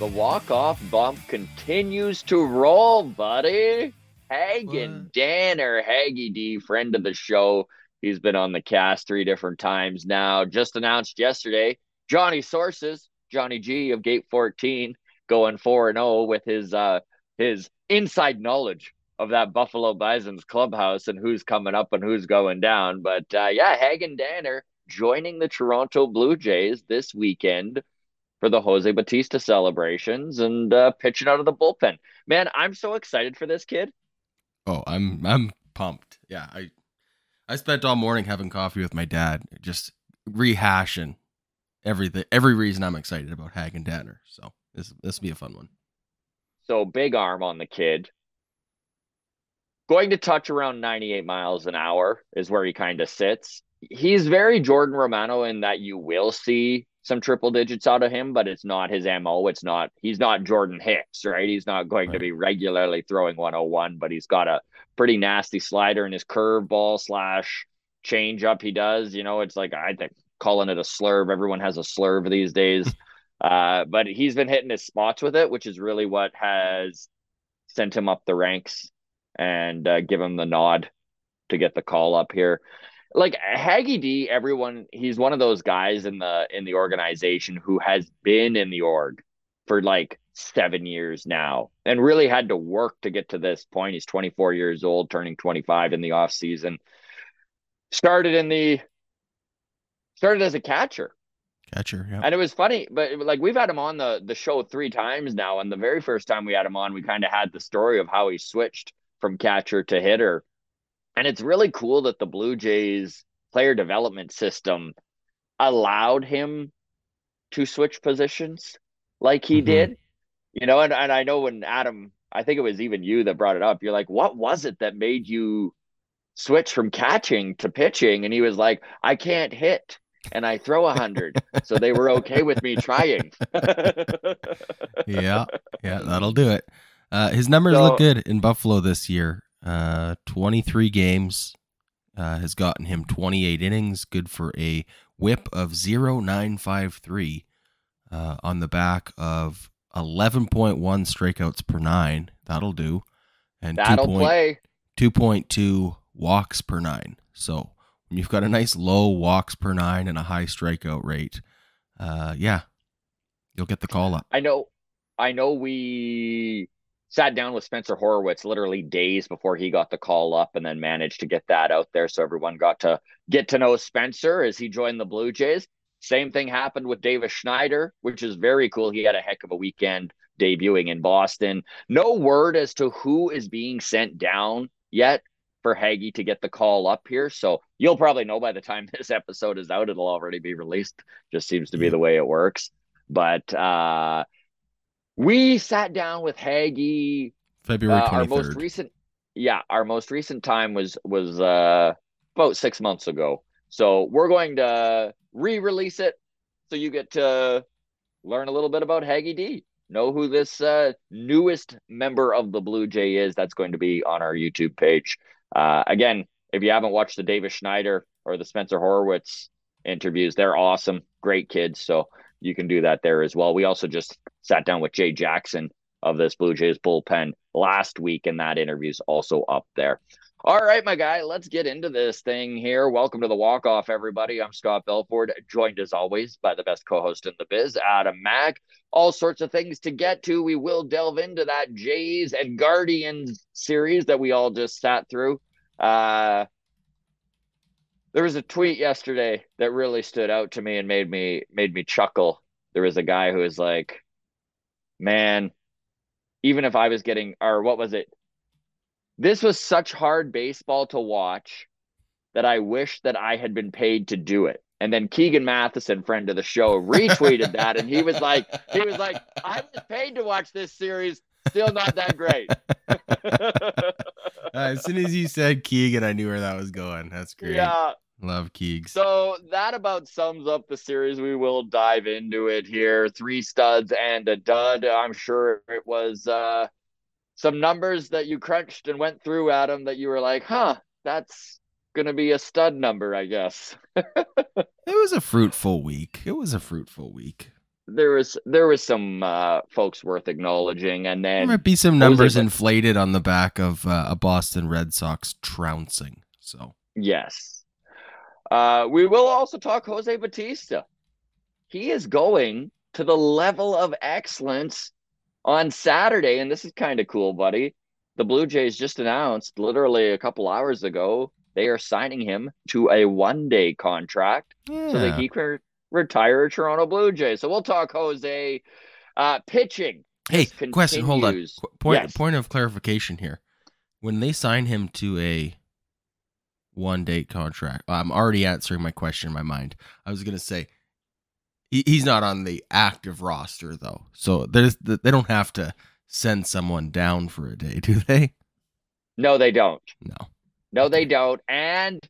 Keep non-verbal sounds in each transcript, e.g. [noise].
The walk-off bump continues to roll, buddy. Hagen Danner, Haggy D, friend of the show. He's been on the cast three different times now. Just announced yesterday, Johnny Sources, Johnny G of Gate 14, going 4 0 with his uh his inside knowledge of that Buffalo Bison's clubhouse and who's coming up and who's going down. But uh, yeah, Hagen Danner joining the Toronto Blue Jays this weekend for the Jose Bautista celebrations and uh, pitching out of the bullpen. Man, I'm so excited for this kid. Oh, I'm I'm pumped. Yeah, I I spent all morning having coffee with my dad, just rehashing everything, every reason I'm excited about Hagen Danner. So this this will be a fun one. So big arm on the kid. Going to touch around 98 miles an hour is where he kind of sits. He's very Jordan Romano in that you will see some triple digits out of him, but it's not his MO. It's not, he's not Jordan Hicks, right? He's not going to be regularly throwing 101, but he's got a pretty nasty slider in his curveball slash change up he does. You know, it's like, I think calling it a slurve. Everyone has a slurve these days. [laughs] uh, but he's been hitting his spots with it, which is really what has sent him up the ranks and uh, give him the nod to get the call up here. Like Haggy D, everyone, he's one of those guys in the in the organization who has been in the org for like seven years now and really had to work to get to this point. He's 24 years old, turning 25 in the off season. Started in the started as a catcher. Catcher, yeah. And it was funny, but like we've had him on the the show three times now, and the very first time we had him on, we kind of had the story of how he switched from catcher to hitter. And it's really cool that the Blue Jays player development system allowed him to switch positions like he Mhm. did. You know, and, and I know when Adam, I think it was even you that brought it up, you're like, what was it that made you switch from catching to pitching? And he was like, I can't hit and I throw a hundred. so they were okay with me trying. [laughs] yeah, yeah, that'll do it. Uh, his numbers So- look good in Buffalo this year. Uh, 23 games uh, has gotten him 28 innings, good for a whip of 0.953 uh, on the back of 11.1 strikeouts per nine. That'll do. And That'll 2. play. 2.2 walks per nine. So when you've got a nice low walks per nine and a high strikeout rate, uh, yeah, you'll get the call up. I know, I know. We sat down with Spencer Horwitz literally days before he got the call up, and then managed to get that out there, so everyone got to get to know Spencer as he joined the Blue Jays. Same thing happened with Davis Schneider, which is very cool. He had a heck of a weekend debuting in Boston. No word as to who is being sent down yet for Haggy to get the call up here. So you'll probably know by the time [laughs] this episode is out, it'll already be released. Just seems to be the way it works. But uh we sat down with Haggy February uh, our most recent yeah our most recent time was was uh about six months ago. So we're going to re-release it so you get to learn a little bit about haggy d. Know who this uh newest member of the blue jay is that's going to be on our youtube page. Uh again if you haven't watched the davis schneider or the spencer horwitz interviews they're awesome great kids. So you can do that there as well we also just sat down with jay jackson of this Blue Jays bullpen last week, and that interview's also up there. All right, my guy, let's get into this thing here. Welcome to the walk off, everybody. I'm Scott Belford, joined as always by the best co host in the biz, Adam Mack. All sorts of things to get to. We will delve into that Jays and Guardians series that we all just sat through. Uh, there was a tweet yesterday that really stood out to me and made me made me chuckle. There was a guy who was like, "Man, even if I was getting, or what was it? This was such hard baseball to watch that I wish that I had been paid to do it. And then Keegan Matheson, friend of the show, retweeted that, and he was like, he was like, I was paid to watch this series, still not that great. [laughs] as soon as you said Keegan, I knew where that was going. That's great. Yeah. Love Keegs. So that about sums up the series. We will dive into it here. Three studs and a dud. I'm sure it was uh, some numbers that you crunched and went through, Adam, that you were like, huh, that's going to be a stud number, I guess. [laughs] it was a fruitful week. It was a fruitful week. There was there was some uh, folks worth acknowledging, and then there might be some numbers inflated on the back of uh, a Boston Red Sox trouncing. So yes, uh, we will also talk Jose Bautista. He is going to the level of excellence on Saturday, and this is kind of cool, buddy. The Blue Jays just announced literally a couple hours ago they are signing him to a one day contract yeah. so that he retire Toronto Blue Jays. So we'll talk Jose uh, pitching. Hey, question. Hold on. Point yes. point of clarification here. When they sign him to a one date contract, I'm already answering my question in my mind. I was gonna say he, he's not on the active roster though, so there's they don't have to send someone down for a day, [laughs] do they? No, they don't. No. No, they don't. And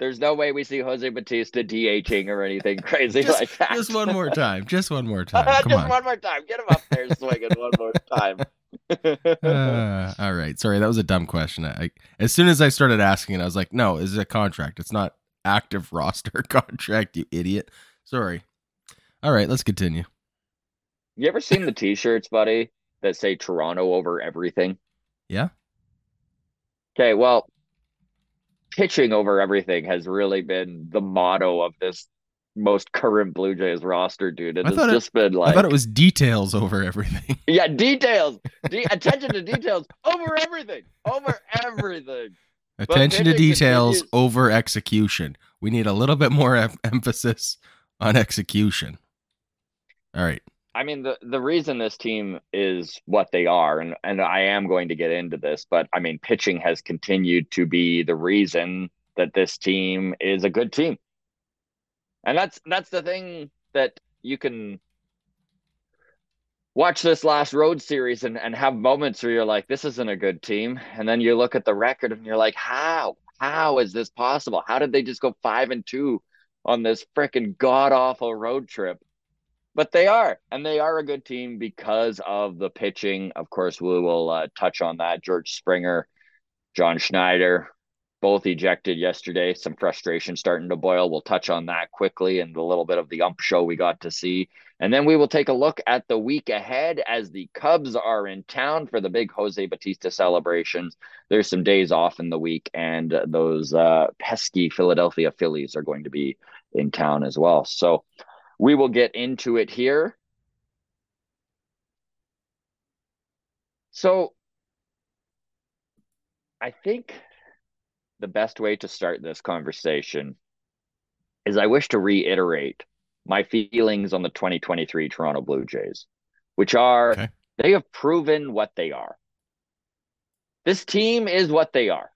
there's no way we see Jose Bautista DHing or anything [laughs] crazy just, like that. Just one more [laughs] time. Just one more time. [laughs] Come just on. one more time. Get him up there swinging one more time. uh, all right. Sorry, that was a dumb question. I, as soon as I started asking it, I was like, "No, it's a contract. It's not active roster contract. You idiot." Sorry. All right, let's continue. You ever seen the T-shirts, buddy, that say Toronto over everything? Yeah. Okay. Well, pitching over everything has really been the motto of this most current Blue Jays roster, dude. It I has just it, been like I thought it was details over everything. [laughs] Yeah, details. De- attention to details over everything. Over everything. Attention to details continues. over execution. We need a little bit more em- emphasis on execution. All right. I mean the the reason this team is what they are, and and I am going to get into this, but I mean pitching has continued to be the reason that this team is a good team, and that's that's the thing that you can watch this last road series and, and have moments where you're like, this isn't a good team. And then you look at the record and you're like, how? How is this possible? How did they just go five and two on this freaking god awful road trip? But they are, and they are a good team because of the pitching. Of course, we will uh, touch on that. George Springer, John Schneider, both ejected yesterday. Some frustration starting to boil. We'll touch on that quickly and a little bit of the ump show we got to see. And then we will take a look at the week ahead as the Cubs are in town for the big Jose Bautista celebrations. There's some days off in the week, and those uh, pesky Philadelphia Phillies are going to be in town as well. So we will get into it here. So I think the best way to start this conversation is I wish to reiterate my feelings on the 2023 Toronto Blue Jays, which are okay. they have proven what they are. This team is what they are.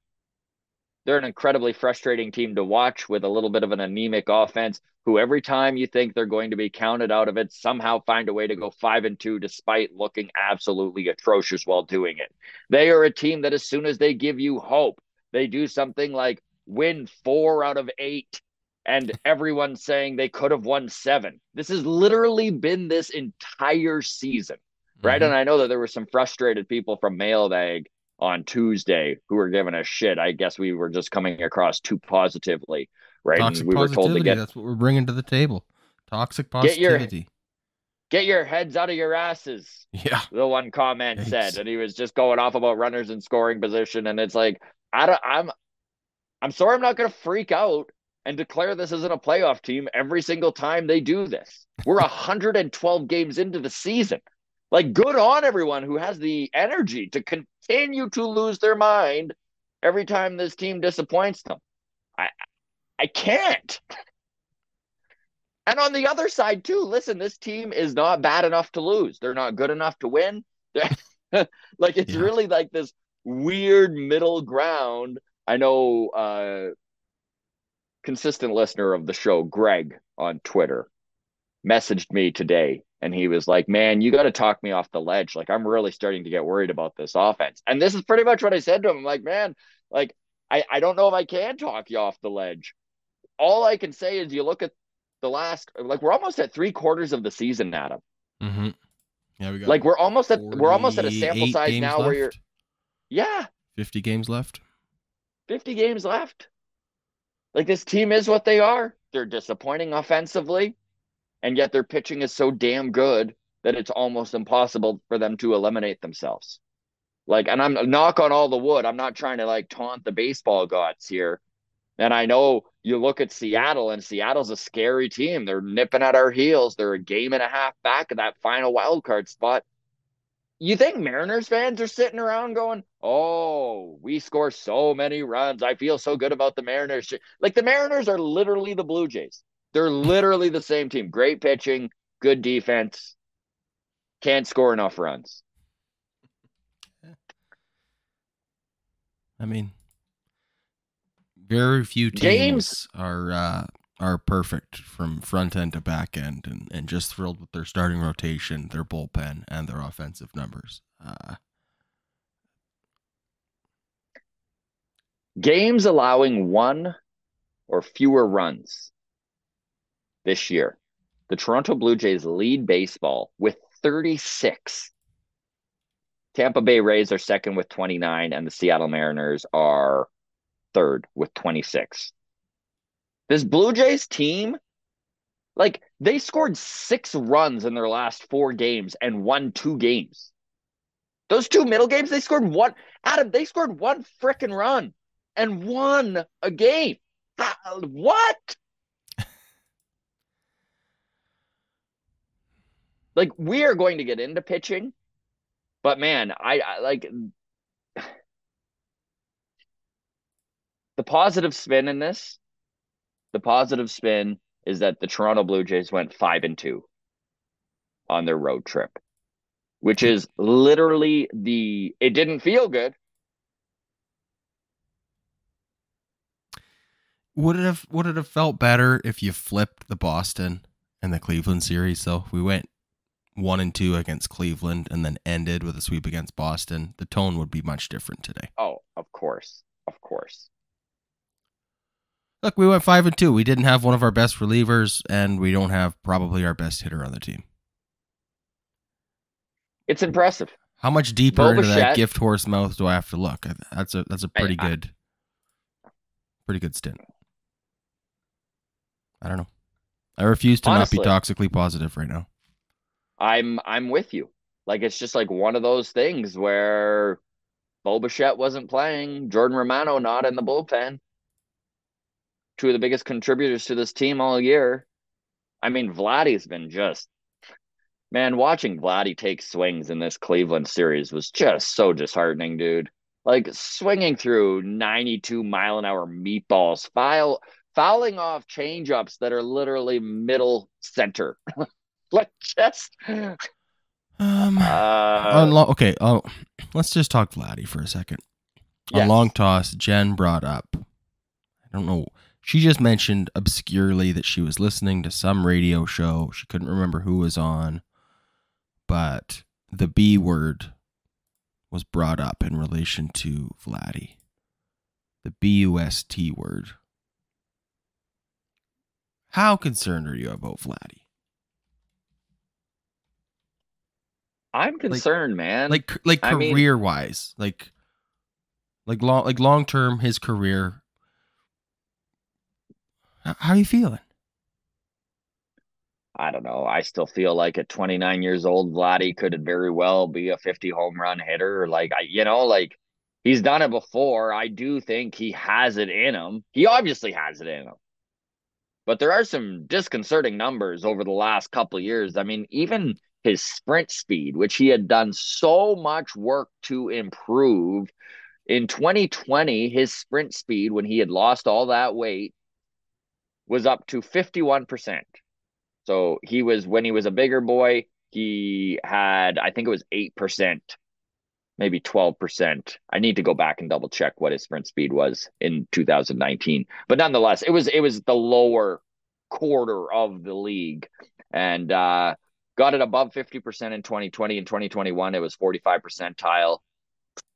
They're an incredibly frustrating team to watch with a little bit of an anemic offense who every time you think they're going to be counted out of it somehow find a way to go 5 and 2 despite looking absolutely atrocious while doing it. They are a team that as soon as they give you hope, they do something like win 4 out of 8 and everyone's saying they could have won 7. This has literally been this entire season. Right? Mm-hmm. And I know that there were some frustrated people from Mailbag on Tuesday who were giving us shit. I guess we were just coming across too positively, right? Toxic we were told to get that's what we're bringing to the table. Toxic positivity. Get your, get your heads out of your asses. Yeah. The one comment said, and he was just going off about runners in scoring position, and it's like I don't. I'm. I'm sorry, I'm not going to freak out and declare this isn't a playoff team every single time they do this. We're 112 games into the season. Like, good on everyone who has the energy to continue to lose their mind every time this team disappoints them. I I can't. And on the other side too, listen, this team is not bad enough to lose. They're not good enough to win. [laughs] like it's yeah. really like this weird middle ground. I know uh consistent listener of the show, Greg on Twitter, messaged me today and he was like, "Man, you got to talk me off the ledge. Like I'm really starting to get worried about this offense." And this is pretty much what I said to him. I'm like, "Man, Like, I, I don't know if I can talk you off the ledge. All I can say is you look at the last, like, we're almost at three quarters of the season, Adam. Mm-hmm. Yeah, we got like we're almost at we're almost at a sample size now left. where you're yeah 50 games left 50 games left like this team is what they are they're disappointing offensively and yet their pitching is so damn good that it's almost impossible for them to eliminate themselves like and i'm knock on all the wood i'm not trying to like taunt the baseball gods here and I know you look at Seattle, and Seattle's a scary team. They're nipping at our heels. They're a game and a half back of that final wild card spot. You think Mariners fans are sitting around going, "Oh, we score so many runs. I feel so good about the Mariners." Like the Mariners are literally the Blue Jays. They're literally the same team. Great pitching, good defense, can't score enough runs. I mean, very few teams are uh, are perfect from front end to back end, and, and just thrilled with their starting rotation, their bullpen, and their offensive numbers. Uh, Games allowing one or fewer runs this year. The Toronto Blue Jays lead baseball with 36. Tampa Bay Rays are second with 29, and the Seattle Mariners are third with 26. This Blue Jays team, like they scored six runs in their last four games and won two games. Those two middle games, they scored one. Adam, they scored one freaking run and won a game. What? Like we are going to get into pitching, but man, I, I like [sighs] the positive spin in this, the positive spin is that the Toronto Blue Jays went five and two on their road trip, which is literally the it didn't feel good. Would it have would it have felt better if you flipped the Boston and the Cleveland series? So we went one and two against Cleveland and then ended with a sweep against Boston. The tone would be much different today. Oh, of course. Of course look, we went five and two. We didn't have one of our best relievers, and we don't have probably our best hitter on the team. It's impressive. How much deeper Bo into that gift horse mouth do I have to look? That's a that's a pretty I, good, pretty good stint. I don't know. I refuse to Honestly, not be toxically positive right now. I'm I'm with you. Like it's just like one of those things where Bo wasn't playing, Jordan Romano not in the bullpen two of the biggest contributors to this team all year. I mean, Vladdy's been just man, watching Vladdy take swings in this Cleveland series was just so disheartening, dude. Like swinging through 92 mile an hour meatballs, foul, fouling off changeups that are literally middle center. [laughs] like just um uh, lo- okay, oh, let's just talk Vladdy for a second. Yes. A long toss, Jen brought up. I don't know she just mentioned obscurely that she was listening to some radio show. She couldn't remember who was on, but the B word was brought up in relation to Vladdy. The B U S T word. How concerned are you about Vladdy? I'm concerned, like, man. Like like career mean, wise, like like long like long term his career how are you feeling? I don't know. I still feel like at 29 years old, Vladdy could very well be a 50 home run hitter. Like I, you know, like he's done it before. I do think he has it in him. He obviously has it in him. But there are some disconcerting numbers over the last couple years. I mean, even his sprint speed, which he had done so much work to improve in 2020, his sprint speed when he had lost all that weight was up to 51%. So he was, when he was a bigger boy, he had, I think it was 8%, maybe 12%. I need to go back and double check what his sprint speed was in 2019. But nonetheless, it was, it was the lower quarter of the league and, uh, got it above 50% in 2020 and 2021. It was 45 percentile,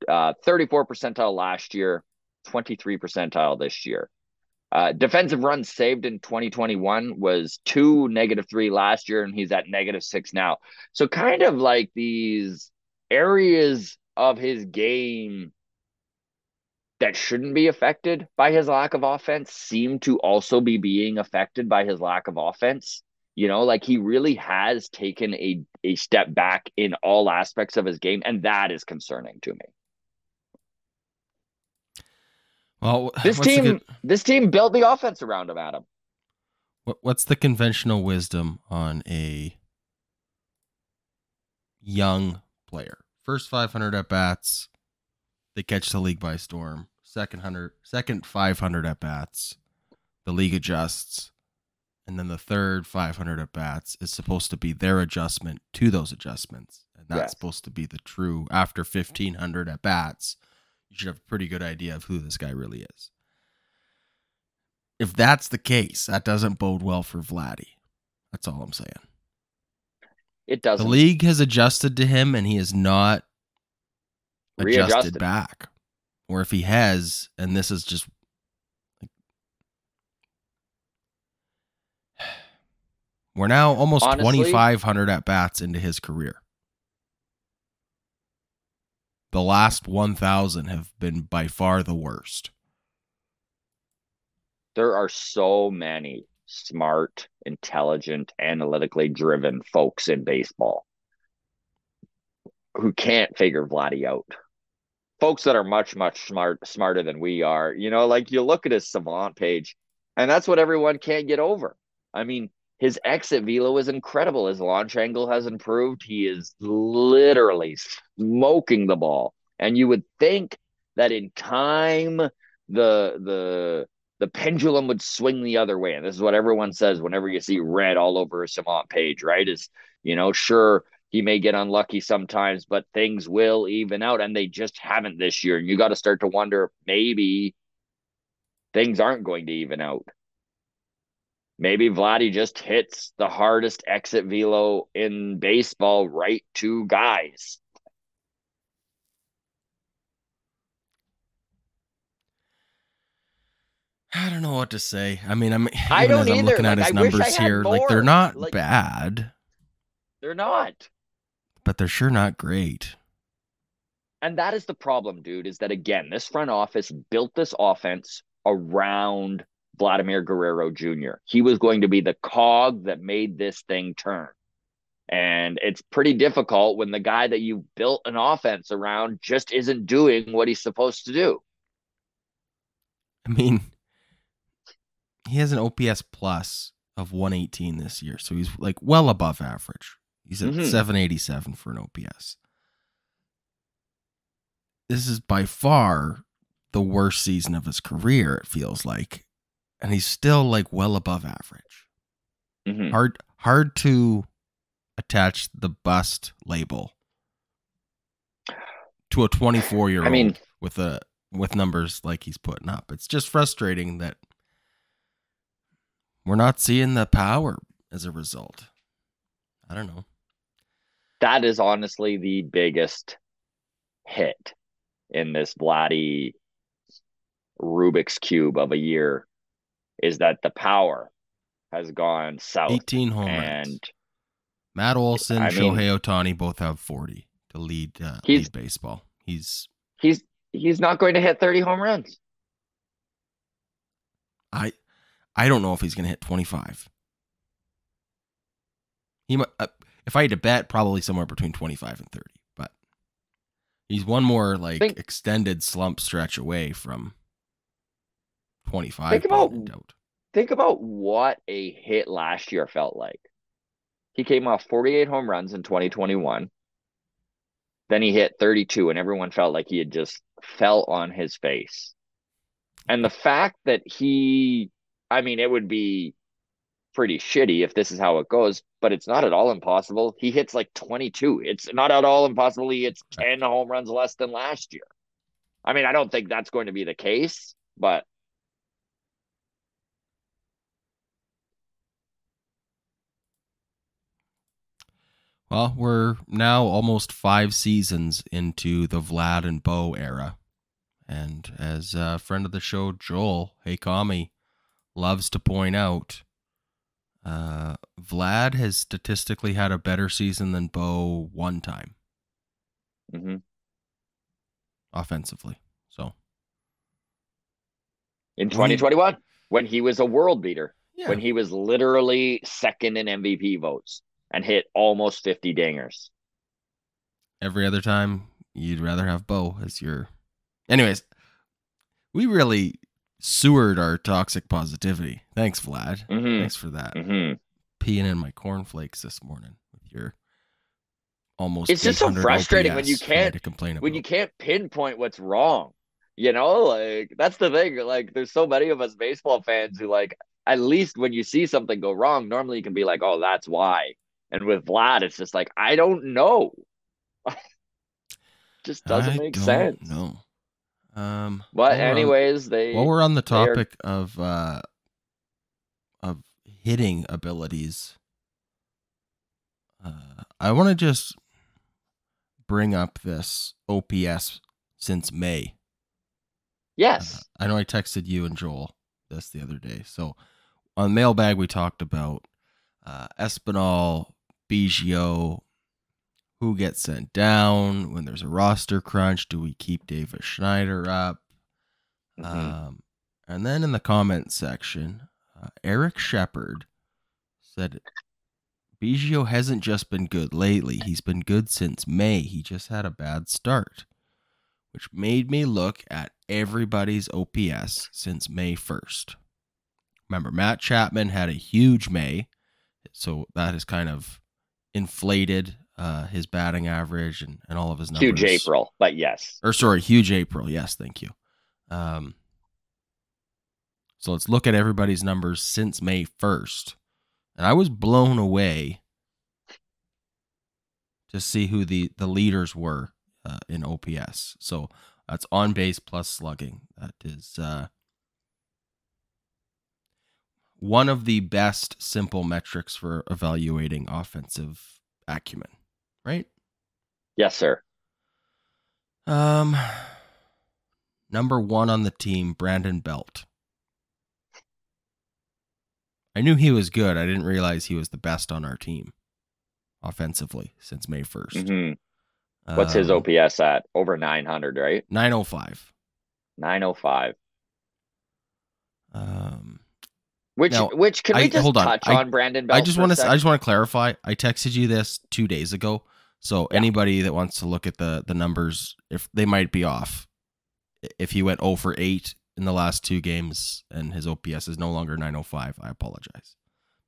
uh, 34 percentile last year, 23 percentile this year. Uh, defensive runs saved in 2021 was two negative three last year, and he's at negative six now. So, kind of like these areas of his game that shouldn't be affected by his lack of offense seem to also be being affected by his lack of offense. You know, like he really has taken a, a step back in all aspects of his game, and that is concerning to me. Well, this team, good, this team built the offense around him, Adam. What, what's the conventional wisdom on a young player? First 500 at bats, they catch the league by storm. Second hundred, second 500 at bats, the league adjusts, and then the third 500 at bats is supposed to be their adjustment to those adjustments, and that's yes. supposed to be the true after 1500 at bats you should have a pretty good idea of who this guy really is. If that's the case, that doesn't bode well for Vladdy. That's all I'm saying. It doesn't. The league has adjusted to him and he has not adjusted Readjusted. back. Or if he has, and this is just we're now almost 2500 at bats into his career. The last 1,000 have been by far the worst. There are so many smart, intelligent, analytically driven folks in baseball who can't figure Vladdy out. Folks that are much, much smart, smarter than we are. You know, like you look at his savant page, and that's what everyone can't get over. I mean, his exit velo is incredible. His launch angle has improved. He is literally smoking the ball. And you would think that in time the the the pendulum would swing the other way. And this is what everyone says whenever you see red all over a Savant page, right? Is you know, sure, he may get unlucky sometimes, but things will even out. And they just haven't this year. And you got to start to wonder maybe things aren't going to even out. Maybe Vladdy just hits the hardest exit velo in baseball right to guys. I don't know what to say. I mean, I'm I don't I'm either. looking like, at his I numbers here. More. Like they're not like, bad. They're not. But they're sure not great. And that is the problem, dude, is that again, this front office built this offense around Vladimir Guerrero Jr. He was going to be the cog that made this thing turn. And it's pretty difficult when the guy that you built an offense around just isn't doing what he's supposed to do. I mean, he has an OPS plus of 118 this year, so he's like well above average. He's at mm-hmm. 787 for an OPS. This is by far the worst season of his career, it feels like and he's still like well above average. Mm-hmm. Hard hard to attach the bust label to a 24 year old I mean, with a with numbers like he's putting up. It's just frustrating that we're not seeing the power as a result. I don't know. That is honestly the biggest hit in this Vladdy Rubik's cube of a year is that the power has gone south. 18 home and runs. Matt Olson, I Shohei Ohtani both have 40 to lead, uh, lead baseball. He's he's he's not going to hit 30 home runs. I I don't know if he's going to hit 25. He uh, if I had to bet, probably somewhere between 25 and 30. But he's one more like Think, extended slump stretch away from 25. Think about think about what a hit last year felt like. He came off 48 home runs in 2021. Then he hit 32 and everyone felt like he had just fell on his face. And the fact that he I mean it would be pretty shitty if this is how it goes, but it's not at all impossible. He hits like 22. It's not at all impossible he hits 10 home runs less than last year. I mean, I don't think that's going to be the case, but Well, we're now almost five seasons into the Vlad and Bo era. And as a friend of the show, Joel Hey Kami, loves to point out, uh, Vlad has statistically had a better season than Bo one time. Hmm offensively. So. In 2021, when he was a world beater, yeah, when he was literally second in MVP votes and hit almost 50 dingers. every other time you'd rather have Bo as your. Anyways, we really sewered our toxic positivity. Thanks, Vlad. hmm Thanks for that. hmm Peeing in my cornflakes this morning with your almost. It's just so 800 frustrating when you OPS for me can't- to complain about. When you can't pinpoint what's wrong, you know, like that's the thing. Like, there's so many of us baseball fans who, like, at least when you see something go wrong, normally you can be like, oh, that's why. And with Vlad, it's just like, I don't know. [laughs] just doesn't I make don't sense. No. Um, But on- anyways, they while we're on the they are- topic of uh, of hitting abilities, uh, I want to just bring up this OPS since May. yes, Uh, I know I texted you and Joel this the other day. So on mailbag, we talked about uh, Espinal, Biggio, who gets sent down when there's a roster crunch. Do we keep Davis Schneider up? Mhm. Um, and then in the comment section, uh, Eric Shepard said Biggio hasn't just been good lately. He's been good since May. He just had a bad start, which made me look at everybody's OPS since May 1st. Remember, Matt Chapman had a huge May, so that has kind of inflated uh, his batting average and, and all of his numbers huge April, but yes. or sorry, huge April. Yes, thank you. Um, so let's look at everybody's numbers since May 1st. And I was blown away to see who the, the leaders were uh, in OPS. So that's on base plus slugging. That is uh, one of the best simple metrics for evaluating offensive acumen, right? Yes, sir. Um, number one on the team, Brandon Belt. I knew he was good. I didn't realize he was the best on our team offensively since May 1st. hmm What's his Um, OPS at? Over 900, right? 905. 905. Um, Which, Now, which can we I- just hold on. touch I- on Brandon Belt? I just want to I just want to clarify. I texted you this 2 days ago. So Yeah. anybody that wants to look at the the numbers if they might be off. If he went 0 for 8 in the last two games and his OPS is no longer 905, I apologize.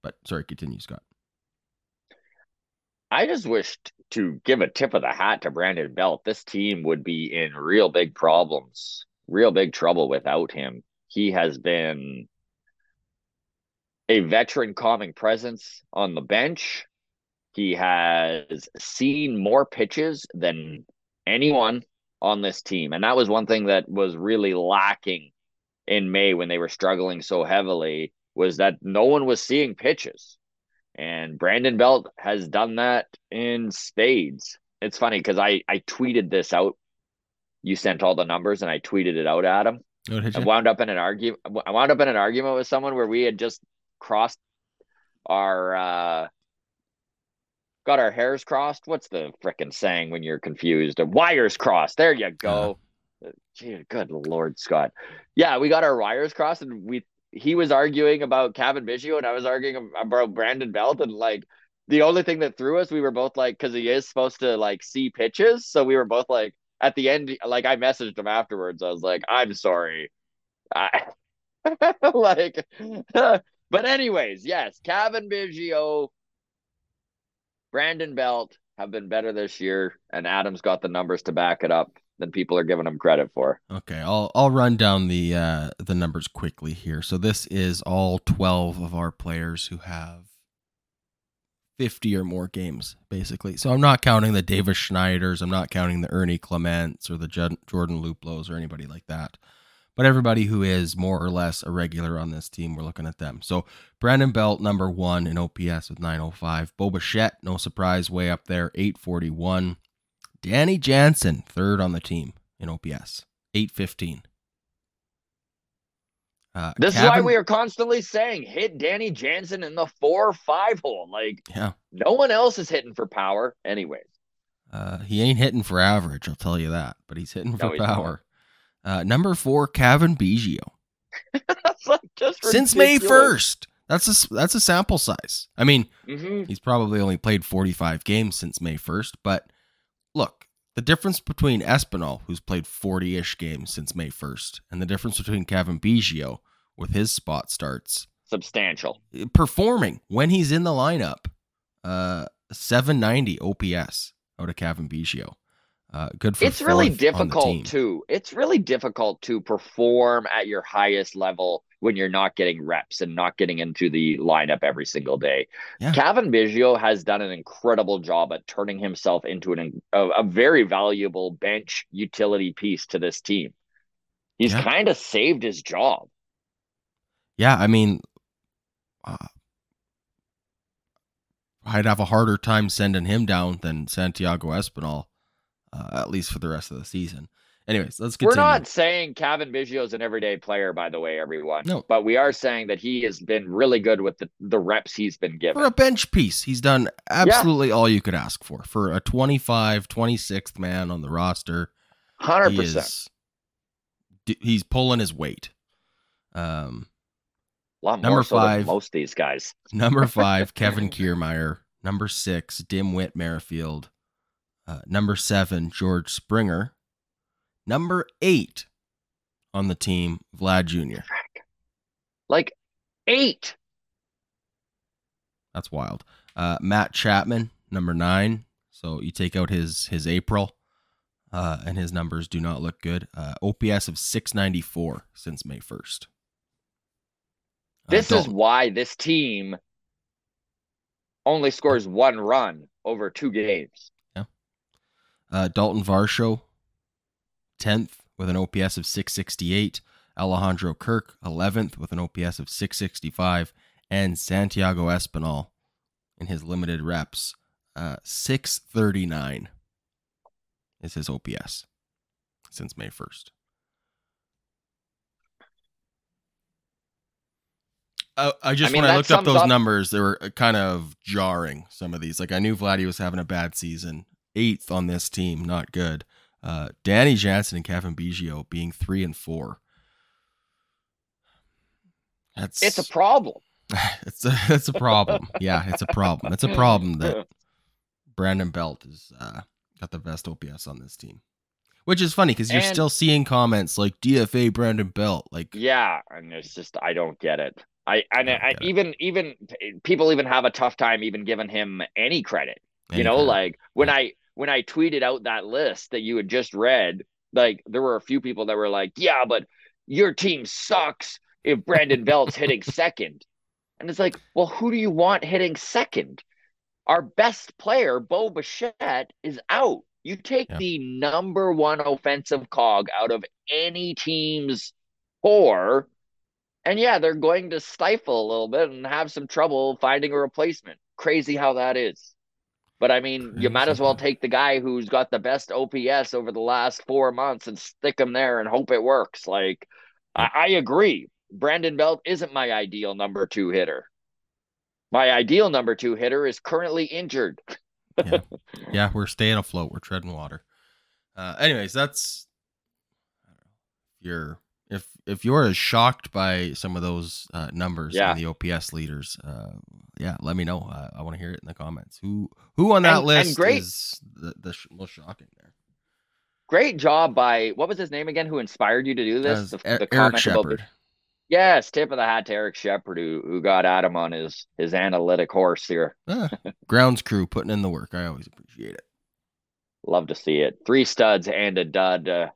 But sorry, continue, Scott. I just wished to give a tip of the hat to Brandon Belt. This team would be in real big problems, real big trouble without him. He has been a veteran calming presence on the bench. He has seen more pitches than anyone on this team. And that was one thing that was really lacking in May when they were struggling so heavily was that no one was seeing pitches. And Brandon Belt has done that in spades. It's funny because I, I tweeted this out. You sent all the numbers and I tweeted it out at him. Oh, I wound up in an argument. I wound up in an argument with someone where we had just crossed our uh got our hairs crossed. What's the frickin' saying when you're confused? Wires crossed. There you go. Gee, good lord, Scott. Yeah, we got our wires crossed, and we he was arguing about Cavan Biggio, and I was arguing about Brandon Belt, and like the only thing that threw us, we were both like, because he is supposed to like see pitches, so we were both like, at the end, like I messaged him afterwards. I was like, I'm sorry. I [laughs] like but anyways, yes, Cavan Biggio, Brandon Belt have been better this year, and Adams got the numbers to back it up than people are giving him credit for. Okay, I'll I'll run down the uh, the numbers quickly here. So this is all twelve of our players who have fifty or more games, basically. So I'm not counting the Davis Schneiders, I'm not counting the Ernie Clements or the Jordan Luplows or anybody like that. But everybody who is more or less a regular on this team, we're looking at them. So Brandon Belt, number one in OPS with 905. Bo Bichette, no surprise, way up there, 841. Danny Jansen, third on the team in OPS, 815. Uh, This is why we are constantly saying hit Danny Jansen in the four or five hole. Like Yeah. no one else is hitting for power, anyways. Uh, he ain't hitting for average, I'll tell you that, but he's hitting for No, he's not. Uh, number four, Cavan Biggio. Like Since May 1st. That's a, that's a sample size. I mean, Mhm. he's probably only played 45 games since May 1st, but look, the difference between Espinal, who's played 40 ish games since May 1st, and the difference between Cavan Biggio with his spot starts substantial. performing when he's in the lineup. Uh, 790 OPS out of Cavan Biggio. Uh, good for It's really fourth on the team. difficult too. It's really difficult to perform at your highest level when you're not getting reps and not getting into the lineup every single day. Yeah. Cavan Biggio has done an incredible job at turning himself into an a, a very valuable bench utility piece to this team. He's Yeah. kind of saved his job. Yeah, I mean, uh, I'd have a harder time sending him down than Santiago Espinal, uh, at least for the rest of the season. Anyways, let's continue. We're not saying Cavan Biggio is an everyday player, by the way, everyone. No. But we are saying that he has been really good with the, the reps he's been given. for a bench piece, he's done absolutely all you could ask for. For a 25, 26th man on the roster, Hundred he percent. is he's pulling his weight. Um, A lot number more so than five. most of these guys. Number five, [laughs] Kevin Kiermaier. Number six, Dim Dimwit Merrifield. Uh, number seven, George Springer. Number eight on the team, Vlad Jr. Like eight. That's wild. Uh, Matt Chapman, number nine. So you take out his his April, uh, and his numbers do not look good. Uh, OPS of 694 since May 1st. Uh, This is why this team only scores one run over two games. Uh, Dalton Varsho, 10th with an OPS of 668. Alejandro Kirk, 11th with an OPS of 665. And Santiago Espinal in his limited reps, uh, 639 is his OPS since May 1st. Uh, I just, I mean, when I looked up those up- numbers, they were uh, kind of jarring, some of these. Like, I knew Vladdy was having a bad season. Eighth on this team, not good. Uh, Danny Jansen and Cavan Biggio being three and four. That's It's a problem. [laughs] it's a it's a problem. Yeah, it's a problem. It's a problem that [laughs] Brandon Belt has uh, got the best OPS on this team. Which is funny because you're And- still seeing comments like DFA Brandon Belt. Like, Yeah, and it's just I don't get it. I and don't I, get it. even even people even have a tough time even giving him any credit. any you know, credit. like when I when I tweeted out that list that you had just read, like there were a few people that were like, "Yeah, but your team sucks if Brandon Belt's hitting [laughs] second. And it's like, well, who do you want hitting second? Our best player, Bo Bichette, is out. You take Yeah. the number one offensive cog out of any team's core, and yeah, they're going to stifle a little bit and have some trouble finding a replacement. Crazy how that is. But I mean, you might as well take the guy who's got the best OPS over the last four months and stick him there and hope it works. Like, I, I agree. Brandon Belt isn't my ideal number two hitter. My ideal number two hitter is currently injured. yeah, [laughs] we're staying afloat. We're treading water. Uh, anyways, that's I. You're if you're as shocked by some of those uh, numbers Yeah. and the OPS leaders, uh, yeah, let me know. Uh, I want to hear it in the comments. Who who on that And- and list great- is the, the sh- most shocking there? Great job by what was his name again? Who inspired you to do this? The, the Eric comment about Shepard. yes, tip of the hat to Eric Shepard, who who got Adam on his his analytic horse here. Ah, [laughs] grounds crew putting in the work. I always appreciate it. Love to see it. Three studs and a dud. Uh,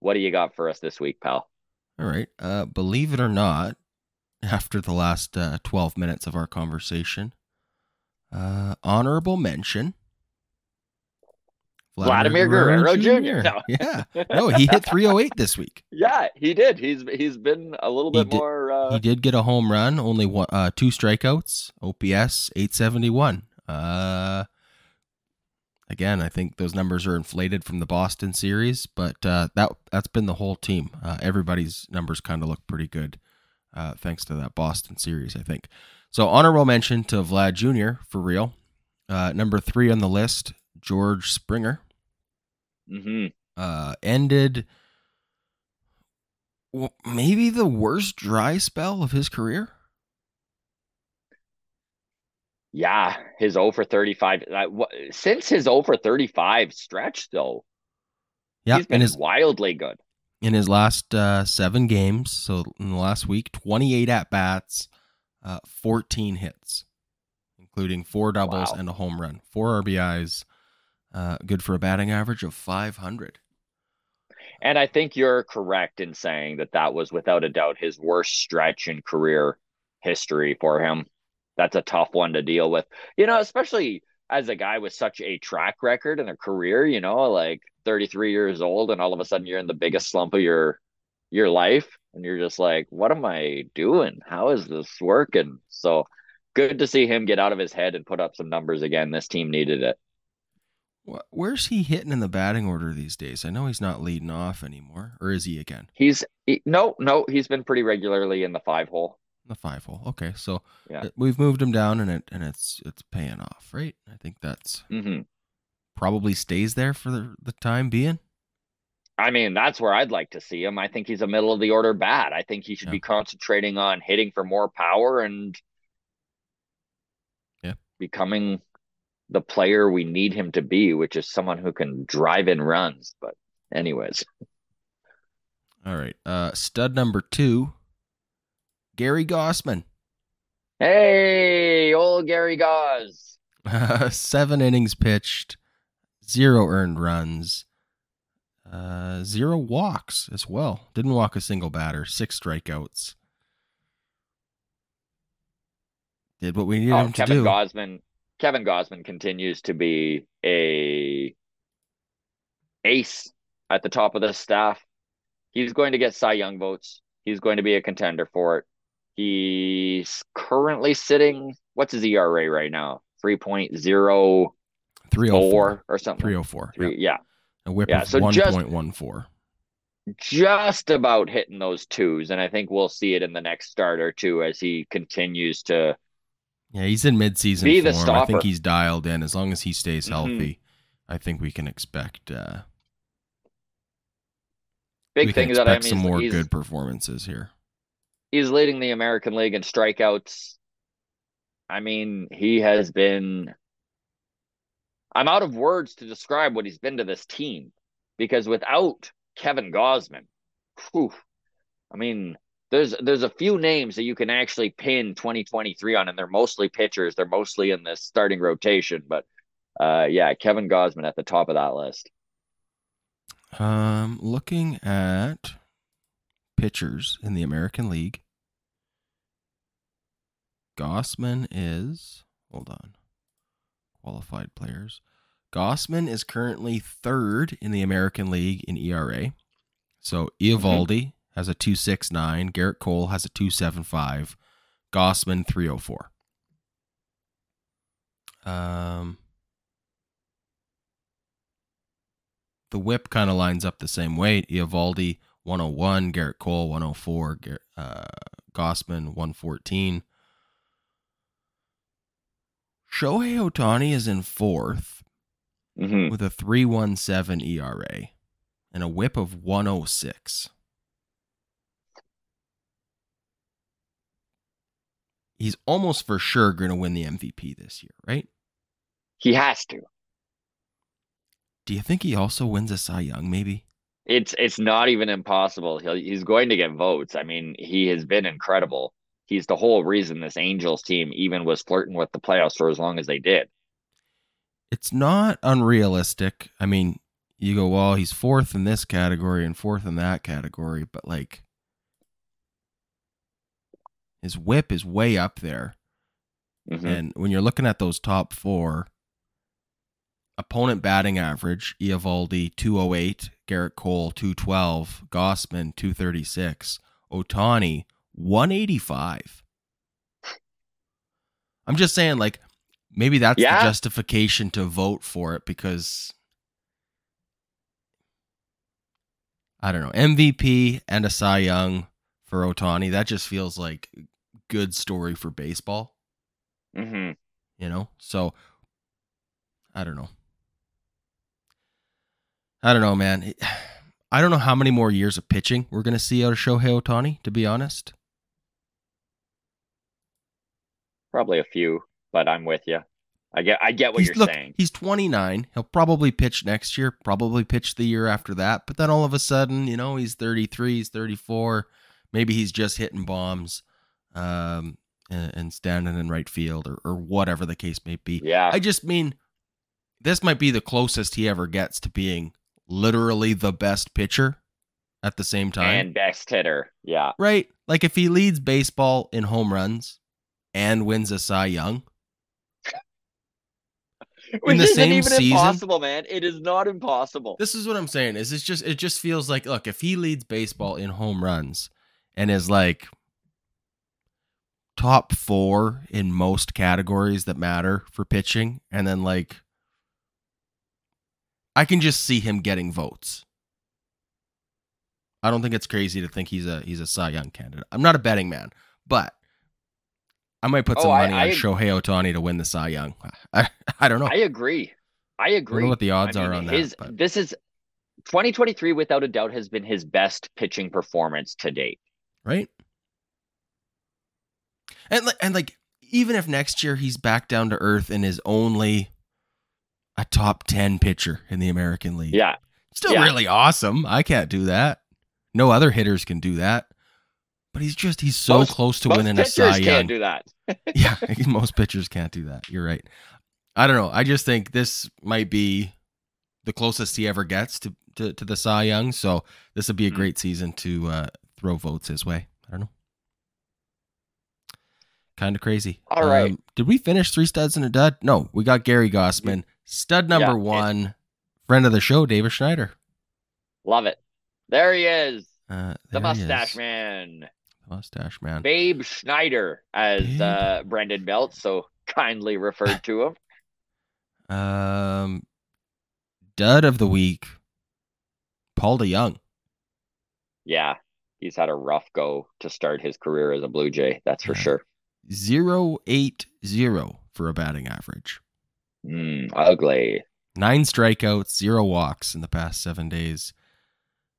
what do you got for us this week, pal? All right. Uh, believe it or not, [laughs] after the last uh, 12 minutes of our conversation, uh, honorable mention. Vladimir Guerrero Jr. No. [laughs] Yeah. [laughs] No, he hit 308 this week. Yeah, he did. He's he's been a little He bit did- more. Uh, He did get a home run, only one, uh, two strikeouts, OPS 871. Uh, again, I think those numbers are inflated from the Boston series, but uh, that that's been the whole team. Uh, everybody's numbers kind of look pretty good, uh, thanks to that Boston series. I think. So honorable mention to Vlad Jr. for real. Uh, number three on the list, George Springer. hmm Uh, ended well, maybe the worst dry spell of his career. Yeah, his over 35. Uh, since his over 35 stretch, though, Yeah, he's been and his wildly good. in his last uh, seven games. So in the last week, 28 at bats, uh, 14 hits, including four doubles Wow. and a home run, four RBIs, uh, good for a batting average of 500. And I think you're correct in saying that that was without a doubt his worst stretch in career history for him. That's a tough one to deal with. You know, especially as a guy with such a track record and a career, you know, like 33 years old and all of a sudden you're in the biggest slump of your your life and you're just like, what am I doing? How is this working? So good to see him get out of his head and put up some numbers again. This team needed it. Where's he hitting in the batting order these days? I know he's not leading off anymore, or is he again? He's he, no, no, he's been pretty regularly in the five hole. The five hole. Okay, so Yeah. we've moved him down, and it and it's it's paying off, right? I think that's hmm probably stays there for the, the time being. I mean, that's where I'd like to see him. I think he's a middle of the order bat. I think he should Yeah. be concentrating on hitting for more power and Yeah. becoming the player we need him to be, which is someone who can drive in runs. But anyways, All right, uh, stud number two, Gary Gausman. hey, old Gary Goss. [laughs] Seven innings pitched, zero earned runs, uh, zero walks as well. Didn't walk a single batter, six strikeouts. Did what we needed Oh, him to Kevin do. Gausman. Kevin Gausman continues to be a ace at the top of the staff. He's going to get Cy Young votes. He's going to be a contender for it. He's currently sitting. What's his ERA right now? Three point zero 304. or something. 304. Three, Yeah. yeah, A whip Yeah, so 1.14. just about hitting those twos, and I think we'll see it in the next start or two as he continues to. Yeah, he's in midseason Be the form. I think he's dialed in. As long as he stays Mhm. healthy, I think we can expect uh, Big we can thing that I expect mean, some more good performances here. He's leading the American League in strikeouts. I mean, he has been. I'm out of words to describe what he's been to this team because without Kevin Gausman, whew, I mean, there's there's a few names that you can actually pin 2023 on, and they're mostly pitchers. They're mostly in this starting rotation, but uh, yeah, Kevin Gausman at the top of that list. Um, looking at pitchers in the American League, Gausman is hold on. Qualified players. Gausman is currently third in the American League in ERA. So Eovaldi has a 269, Gerrit Cole has a 275, Gausman 304. Um the whip kind of lines up the same way. Eovaldi 101, Gerrit Cole 104, Gar- uh, Gausman 114. Shohei Ohtani is in fourth hmm with a 317 ERA and a whip of 106. He's almost for sure going to win the MVP this year, right? He has to. Do you think he also wins a Cy Young, maybe? It's it's not even impossible. He'll, he's going to get votes. I mean, he has been incredible. He's the whole reason this Angels team even was flirting with the playoffs for as long as they did. It's not unrealistic. I mean, you go, well, he's fourth in this category and fourth in that category, but like his whip is way up there. Mhm. And when you're looking at those top four, opponent batting average, Eovaldi 208, Gerrit Cole 212, Gausman 236, Ohtani 185. I'm just saying, like, maybe that's Yeah. the justification to vote for it because I don't know MVP and a Cy Young for Ohtani. That just feels like good story for baseball, hmm you know. So I don't know. I don't know, man. [sighs] I don't know how many more years of pitching we're gonna see out of Shohei Ohtani. To be honest, Probably a few, but I'm with you. I get I get what he's, you're look, saying. he's 29. He'll probably pitch next year, probably pitch the year after that. But then all of a sudden, you know, he's 33, he's 34. Maybe he's just hitting bombs um, and, and standing in right field or, or whatever the case may be. Yeah. I just mean, this might be the closest he ever gets to being literally the best pitcher at the same time. and best hitter. Yeah. right? Like if he leads baseball in home runs and wins a Cy Young, [laughs] Which the isn't even season- impossible, man. It is not impossible. This is what I'm saying. Is it's just it just feels like look if he leads baseball in home runs and is like top four in most categories that matter for pitching, and then like I can just see him getting votes. I don't think it's crazy to think he's a he's a Cy Young candidate. I'm not a betting man, but I might put Oh, some I- money I- on Shohei Ohtani to win the Cy Young. [laughs] I, I don't know. I agree. I I agree. don't know what the odds I are on his, that. But. This is 2023 without a doubt has been his best pitching performance to date. right? And and like even if next year he's back down to earth and is only a top 10 pitcher in the American League. Yeah. Still yeah. really awesome. I can't do that. No other hitters can do that. But he's just he's so Most- close to winning a Cy Young. can't do that. [laughs] [laughs] yeah, [laughs] most pitchers can't do that. You're right. I don't know. I just think this might be the closest he ever gets to to, to the Cy Young. So this would be a Mhm. great season to uh, throw votes his way. I don't know. Kind of crazy. Um, All right. did we finish three studs and a dud? No, we got Gary Gausman. Stud number Yeah, it- one, friend of the show, Davis Schneider. Love it. There he is. Uh, The there he mustache is. man. Mustache man. Babe Schneider, as Babe. uh, Brandon Belt so kindly referred to him. [laughs] Um, dud of the week, Paul DeJong. Yeah. He's had a rough go to start his career as a Blue Jay. That's for Yeah. sure. Zero eight zero for a batting average. Mm, ugly. Nine strikeouts, zero walks in the past seven days.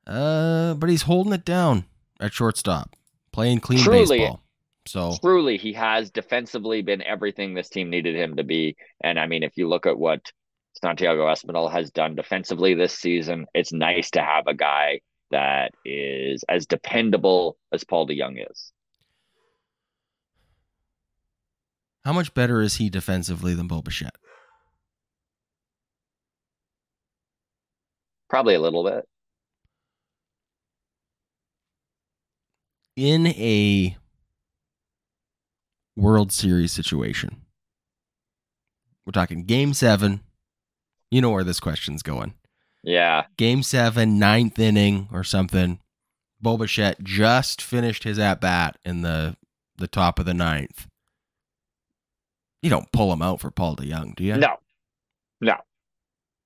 Uh, but he's holding it down at shortstop, playing clean Truly. baseball. So Truly, he has defensively been everything this team needed him to be. And I mean, if you look at what Santiago Espinal has done defensively this season, it's nice to have a guy that is as dependable as Paul DeJong is. how much better is he defensively than Bo Probably a little bit. In a World Series situation, we're talking Game Seven. You know where this question's going. Yeah. Game seven, ninth inning or something. Bo Bichette just finished his at bat in the the top of the ninth. You don't pull him out for Paul DeJong, do you? No. No.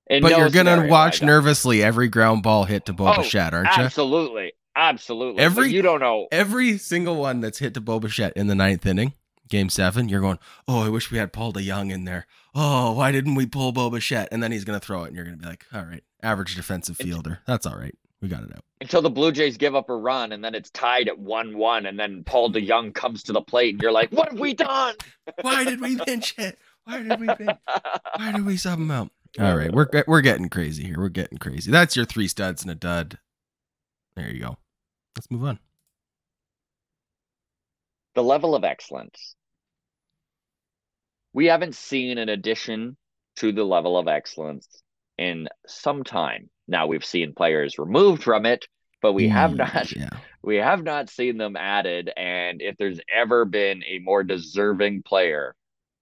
In But no you're gonna watch nervously every ground ball hit to Bo Oh, Bichette, aren't you? Absolutely. Absolutely. Every- But you don't know. Every single one that's hit to Bo Bichette in the ninth inning, game seven, you're going, Oh, I wish we had Paul DeJong in there. Oh, why didn't we pull Bo Bichette? And then he's gonna throw it, and you're gonna be like, All right, average defensive fielder. That's all right. We got it out. until the Blue Jays give up a run and then it's tied at 1 1. And then Paul DeJong comes to the plate and you're like, what have we done? Why did we pinch it? Why did we pinch? [laughs] Why did we sub him out? All right, we're we're getting crazy here. We're getting crazy. That's your three studs and a dud. There you go. Let's move on. the level of excellence. We haven't seen an addition to the level of excellence in some time. Now we've seen players removed from it, but we have Mm, not Yeah. [laughs] we have not seen them added. And if there's ever been a more deserving player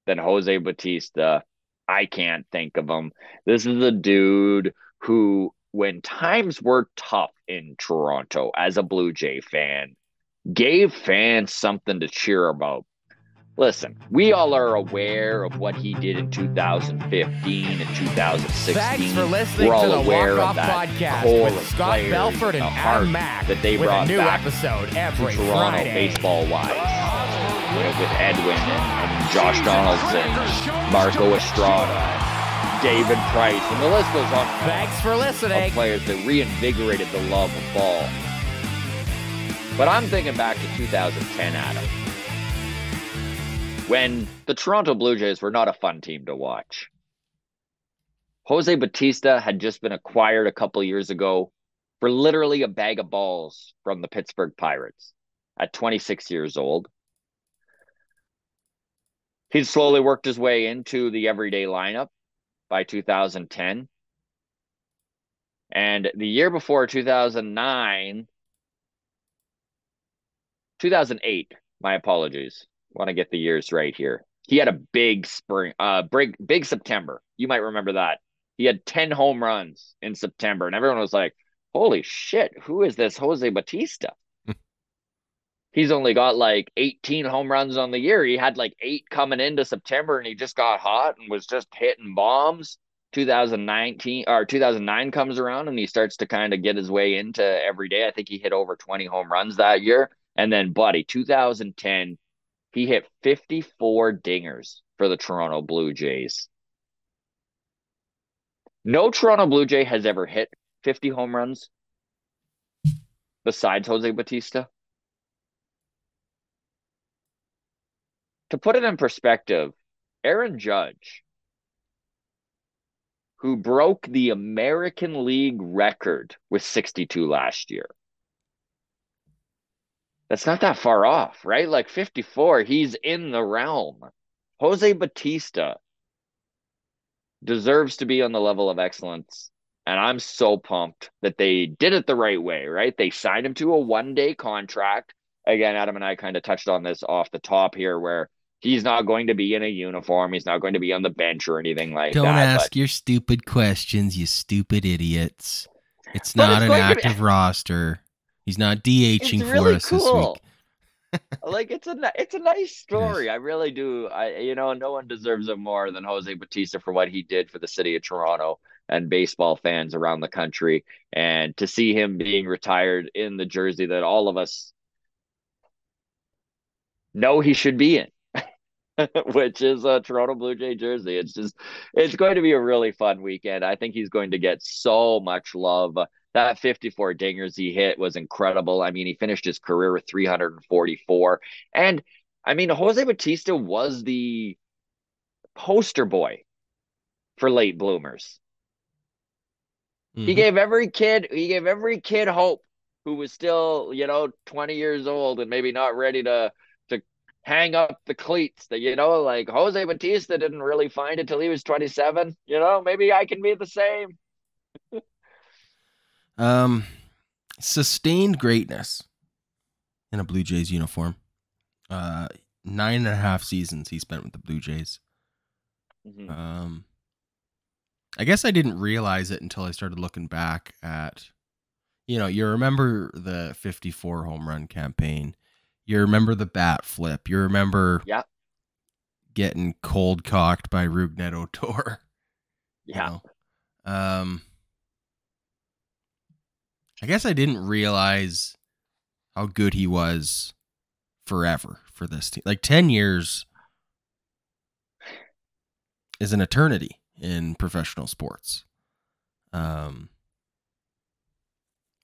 than Jose Bautista, I can't think of him. This is a dude who, when times were tough in Toronto as a Blue Jay fan, gave fans something to cheer about. listen, we all are aware of what he did in 2015 and 2016. Thanks for listening We're all to the aware Walk of Off that Podcast with Scott Belford and Adam Mack that they with brought a new back episode to every Toronto Friday. baseball wise. With Edwin and, and Josh Donaldson, Marco Estrada, David Price, and the list goes on. Thanks for listening. players that reinvigorated the love of ball. But I'm thinking back to 2010, Adam, when the Toronto Blue Jays were not a fun team to watch. Jose Bautista had just been acquired a couple years ago for literally a bag of balls from the Pittsburgh Pirates at 26 years old. He'd slowly worked his way into the everyday lineup by 2010. And the year before 2009, 2008, my apologies. Want to get the years right here. He had a big spring, uh, big, big September. You might remember that. He had 10 home runs in September, and everyone was like, holy shit, who is this Jose Bautista? He's only got like 18 home runs on the year. He had like eight coming into September, and he just got hot and was just hitting bombs. 2019 or 2009 comes around and he starts to kind of get his way into every day. I think he hit over 20 home runs that year. And then, buddy, 2010, he hit 54 dingers for the Toronto Blue Jays. No Toronto Blue Jay has ever hit 50 home runs besides Jose Bautista. To put it in perspective, Aaron Judge, who broke the American League record with 62 last year, that's not that far off, right? Like 54, he's in the realm. Jose Bautista deserves to be on the level of excellence. And I'm so pumped that they did it the right way, right? They signed him to a one day contract. Again, Adam and I kind of touched on this off the top here, where he's not going to be in a uniform. He's not going to be on the bench or anything like that. Don't that. ask your stupid questions, you stupid idiots. It's But not it's an going to active roster. He's not DHing it's for really us this week. [laughs] like it's a it's a nice story. I really do. I you know no one deserves it more than Jose Bautista for what he did for the city of Toronto and baseball fans around the country, and to see him being retired in the jersey that all of us know he should be in. [laughs] Which is a Toronto Blue Jay jersey. It's just, it's going to be a really fun weekend. I think he's going to get so much love. That 54 dingers he hit was incredible. I mean, he finished his career with 344. And I mean, Jose Bautista was the poster boy for late bloomers. He Mhm. gave every kid, he gave every kid hope who was still, you know, 20 years old and maybe not ready to hang up the cleats. That you know, like Jose Bautista didn't really find it till he was 27. You know, maybe I can be the same. [laughs] Um, sustained greatness in a Blue Jays uniform. Uh, nine and a half seasons he spent with the Blue Jays. Mhm. Um, I guess I didn't realize it until I started looking back at, you know, you remember the 54 home run campaign. You remember the bat flip. You remember Yeah. getting cold cocked by Rougned Odor. [laughs] you Yeah. know. Um, I guess I didn't realize how good he was forever for this team. Like 10 years is an eternity in professional sports. Um,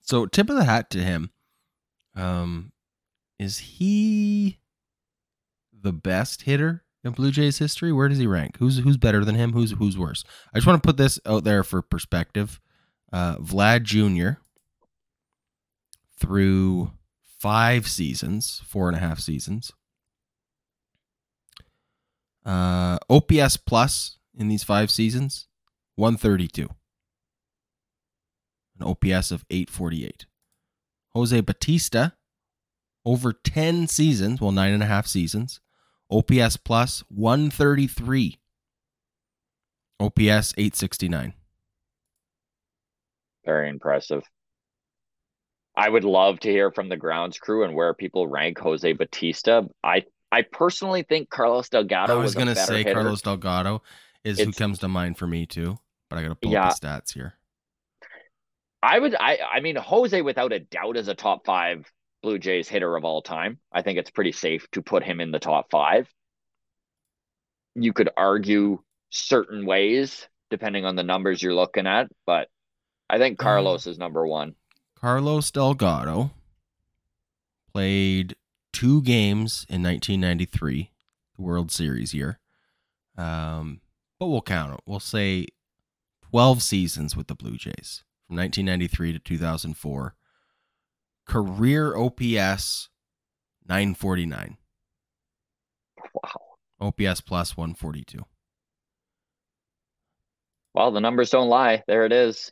so tip of the hat to him. Um, is he the best hitter in Blue Jays history? Where does he rank? Who's who's better than him? Who's who's worse? I just want to put this out there for perspective. Uh, Vlad Jr. through five seasons, four and a half seasons. Uh, OPS plus in these five seasons, 132. An OPS of 848. Jose Bautista, over 10 seasons, well, nine and a half seasons, OPS plus 133. OPS 869. Very impressive. I would love to hear from the grounds crew and where people rank Jose Bautista. I I personally think Carlos Delgado. I was, going to say hitter. Carlos Delgado is who comes to mind for me too, but I got to pull Yeah. up the stats here. I would. I. I mean, Jose, without a doubt, is a top five Blue Jays hitter of all time. I think it's pretty safe to put him in the top five. You could argue certain ways depending on the numbers you're looking at, but I think Carlos is number one. Carlos Delgado played two games in 1993, the World Series year. Um, but we'll count it. We'll say 12 seasons with the Blue Jays from 1993 to 2004. Career OPS 949. Wow. OPS plus 142. Well, the numbers don't lie. There it is.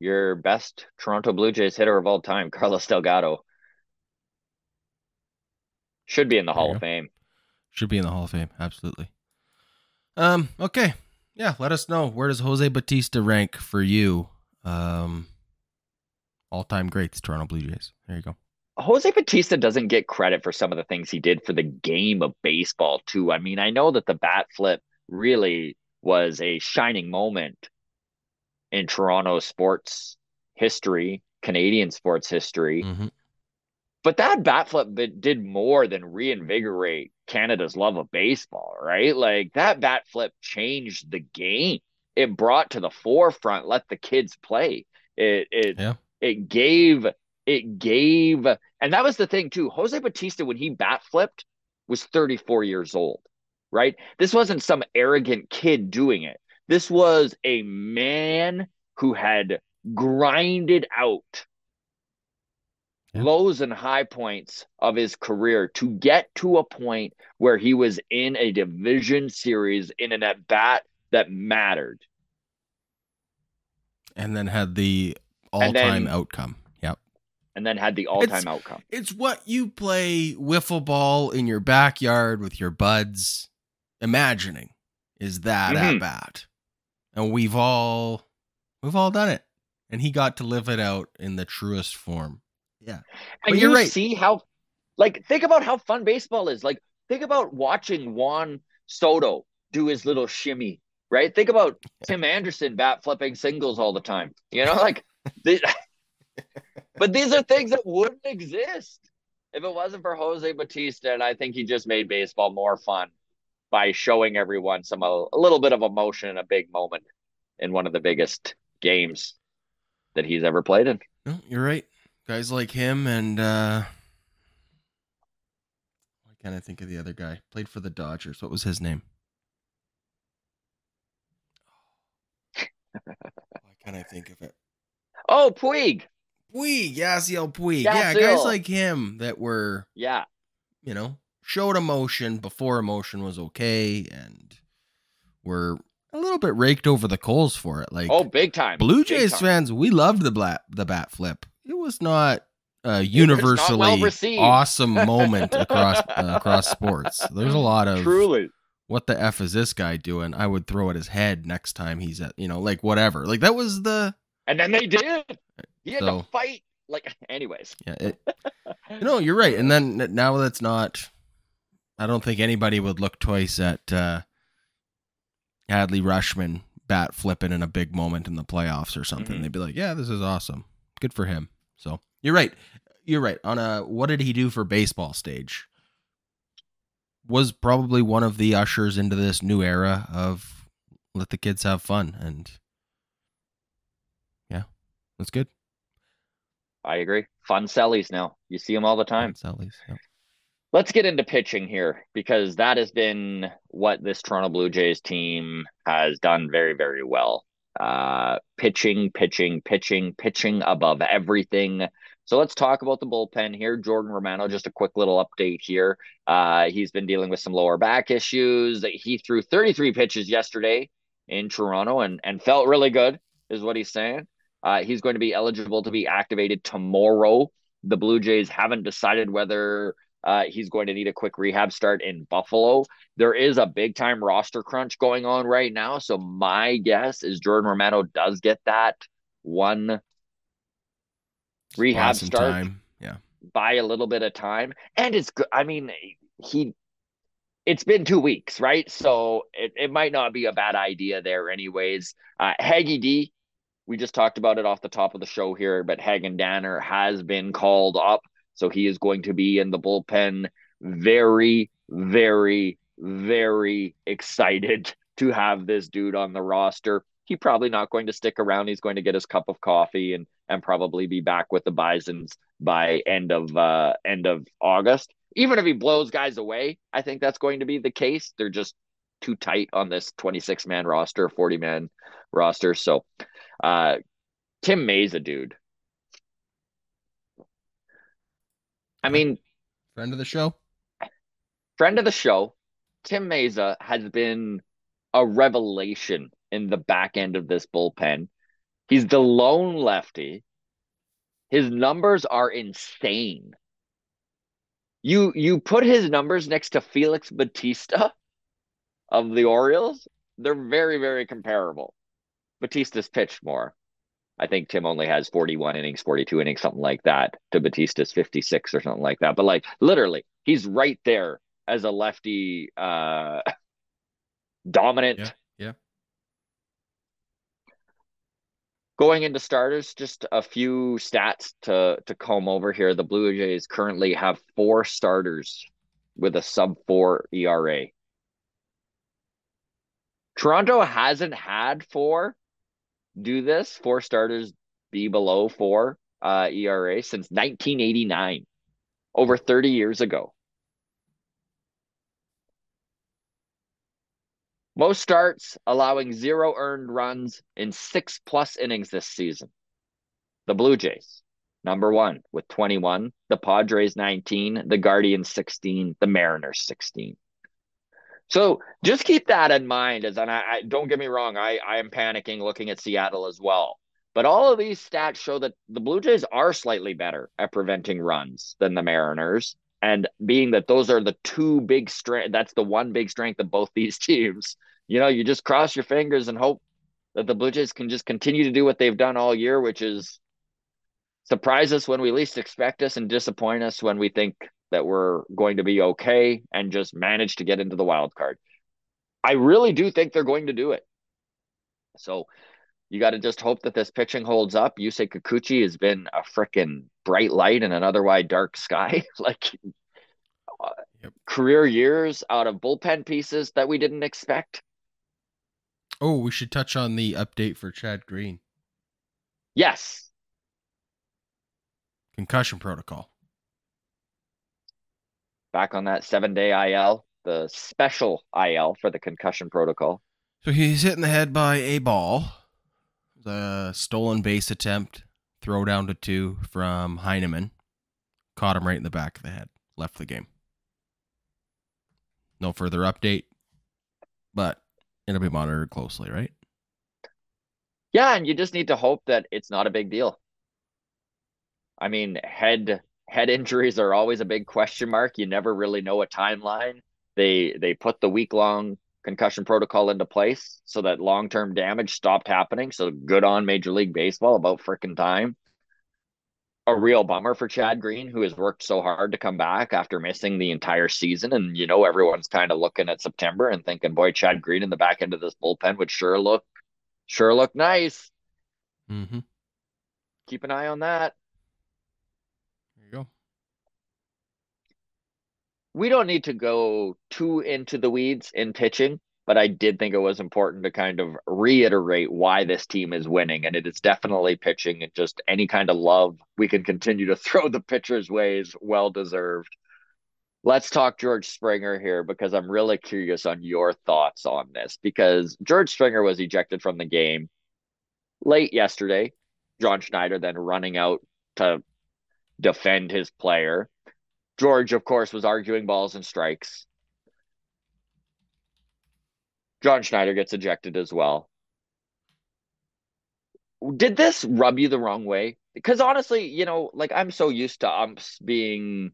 Your best Toronto Blue Jays hitter of all time, [laughs] Carlos Delgado. Should be in the There Hall of go. Fame. Should be in the Hall of Fame. Absolutely. Um, okay. Yeah, let us know. Where does Jose Bautista rank for you? Um all-time greats, Toronto Blue Jays. There you go. Jose Bautista doesn't get credit for some of the things he did for the game of baseball, too. I mean, I know that the bat flip really was a shining moment in Toronto sports history, Canadian sports history. Mhm. But that bat flip did more than reinvigorate Canada's love of baseball, right? Like that bat flip changed the game. It brought to the forefront, let the kids play. It it Yeah. It gave it gave and that was the thing too. Jose Bautista when he bat flipped was 34 years old, right? This wasn't some arrogant kid doing it. This was a man who had grinded out Yeah. lows and high points of his career to get to a point where he was in a division series in an at bat that mattered. And then had the all-time then- outcome. Yep. and then had the all-time It's- outcome. It's what you play wiffle ball in your backyard with your buds, imagining is that at Mhm. bat. And we've all we've all done it. And he got to live it out in the truest form. Yeah. And But you're you right. see how, like, think about how fun baseball is. Like, think about watching Juan Soto do his little shimmy, right? Think about [laughs] Tim Anderson bat flipping singles all the time. You know, like, but these are things that wouldn't exist if it wasn't for Jose Bautista. And I think he just made baseball more fun by showing everyone some a, a little bit of emotion in a big moment in one of the biggest games that he's ever played in. No, you're right. Guys like him and uh why can't I think of the other guy? Played for the Dodgers. What was his name? [laughs] Why can't I think of it? Oh, Puig. Puig, Yasiel Puig. Yeah, guys like him that were, Yeah. you know, showed emotion before emotion was okay and were a little bit raked over the coals for it. Like Oh, big time. Blue Jays time. fans, we loved the bat the bat flip. It was not a not universally well awesome moment [laughs] across uh, across sports. There's a lot of Truly. what the f is this guy doing? I would throw at his head next time he's at you know like whatever. Like that was the And then they did. He had So- to fight. Like, [laughs] anyways. yeah. It, no, you're right. And then now that's not. I don't think anybody would look twice at uh, Adley Rutschman bat flipping in a big moment in the playoffs or something. Mhm. They'd be like, "Yeah, this is awesome. Good for him." So you're right. You're right. On a what did he do for baseball stage? Was probably one of the ushers into this new era of let the kids have fun, and that's good. I agree. Fun sellies now. You see them all the time. At least. yeah. Let's get into pitching here because that has been what this Toronto Blue Jays team has done very, very well. Uh, pitching, pitching, pitching, pitching above everything. So let's talk about the bullpen here. Jordan Romano, just a quick little update here. Uh, he's been dealing with some lower back issues. He threw 33 pitches yesterday in Toronto and, and felt really good, is what he's saying. Uh, he's going to be eligible to be activated tomorrow. The Blue Jays haven't decided whether uh, he's going to need a quick rehab start in Buffalo. There is a big time roster crunch going on right now. So my guess is Jordan Romano does get that one rehab Awesome start time. Yeah. by a little bit of time. And it's good. I mean, he it's been two weeks, right? So it, it might not be a bad idea there, anyways. Uh, Haggy D, we just talked about it off the top of the show here, but Hagen Danner has been called up. So he is going to be in the bullpen. Very, very, very excited [laughs] to have this dude on the roster. He probably not going to stick around. He's going to get his cup of coffee and and probably be back with the Bisons by end of uh end of August even if he blows guys away, I think that's going to be the case. They're just too tight on this 26 man roster, 40 man roster. So, uh, Tim a dude. I mean, friend of the show, friend of the show. Tim Mayza has been a revelation in the back end of this bullpen. He's the lone lefty. His numbers are insane. You you put his numbers next to Felix Bautista of the Orioles, they're very very comparable. Bautista's pitched more. I think Tim only has 41 innings, 42 innings, something like that, to Bautista's 56 or something like that. But like literally, he's right there as a lefty uh [laughs] dominant yeah, yeah. Going into starters, just a few stats to to comb over here. The Blue Jays currently have four starters with a sub four ERA. Toronto hasn't had four do this, four starters be below four uh, ERA since 1989, over 30 years ago. Most starts, allowing zero earned runs in six plus innings this season. The Blue Jays, number one with 21, the Padres 19, the Guardians 16, the Mariners 16. So just keep that in mind. As and I, I don't get me wrong, I, I am panicking looking at Seattle as well. But all of these stats show that the Blue Jays are slightly better at preventing runs than the Mariners. And being that those are the two big strength, that's the one big strength of both [laughs] these teams. You know, you just cross your fingers and hope that the Blue Jays can just continue to do what they've done all year, which is surprise us when we least expect us and disappoint us when we think that we're going to be okay and just manage to get into the wild card. I really do think they're going to do it. So you got to just hope that this pitching holds up. Yusei Kikuchi has been a freaking bright light in an otherwise dark sky. [laughs] like uh, yep. career years out of bullpen pieces that we didn't expect. Oh, we should touch on the update for Chad Green. Yes. Concussion protocol. Back on that seven day IL, the special IL for the concussion protocol. So he's hit in the head by a ball. The stolen base attempt, throw down to two from Heineman. Caught him right in the back of the head. Left the game. No further update, but it'll be monitored closely, right? Yeah, and you just need to hope that it's not a big deal. I mean, head head injuries are always a big question mark. You never really know a timeline. They they put the week long concussion protocol into place so that long term damage stopped happening. So good on Major League Baseball about freaking time. A real bummer for Chad Green, who has worked so hard to come back after missing the entire season. And you know, everyone's kind of looking at September and thinking, boy, Chad Green in the back end of this bullpen would sure look sure look nice. Mm-hmm. Keep an eye on that. We don't need to go too into the weeds in pitching, but I did think it was important to kind of reiterate why this team is winning. And it is definitely pitching and just any kind of love we can continue to [laughs] throw the pitcher's ways, well deserved. Let's talk George Springer here because I'm really curious on your thoughts on this. Because George Springer was ejected from the game late yesterday. John Schneider then running out to defend his player. George, of course, was arguing balls and strikes. John Schneider gets ejected as well. Did this rub you the wrong way? Because honestly, you know, like I'm so used to umps being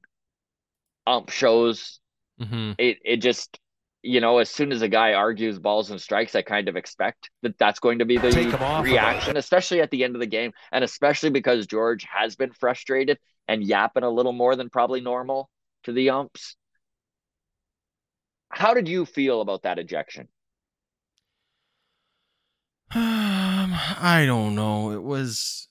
ump shows. Mm-hmm. It it just you know, as soon as a guy argues balls and strikes, I kind of expect that that's going to be the reaction, especially at the end of the game, and especially because George has been frustrated and yapping a little more than probably normal to the umps. how did you feel about that ejection? Um, I don't know. It was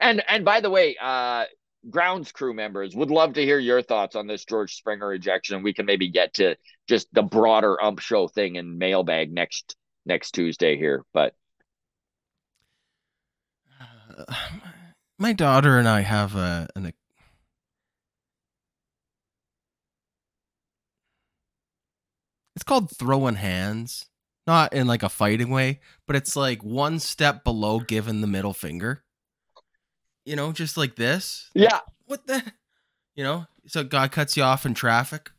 And and by the way, uh grounds crew members would love to hear your thoughts on this George Springer ejection. We can maybe get to just the broader ump show thing in mailbag next next Tuesday here. But uh, my daughter and I have a an it's called throwing hands not in like a fighting way, but it's like one step below giving the middle finger. You know, just like this. Yeah. What the? You know, so guy cuts you off in traffic,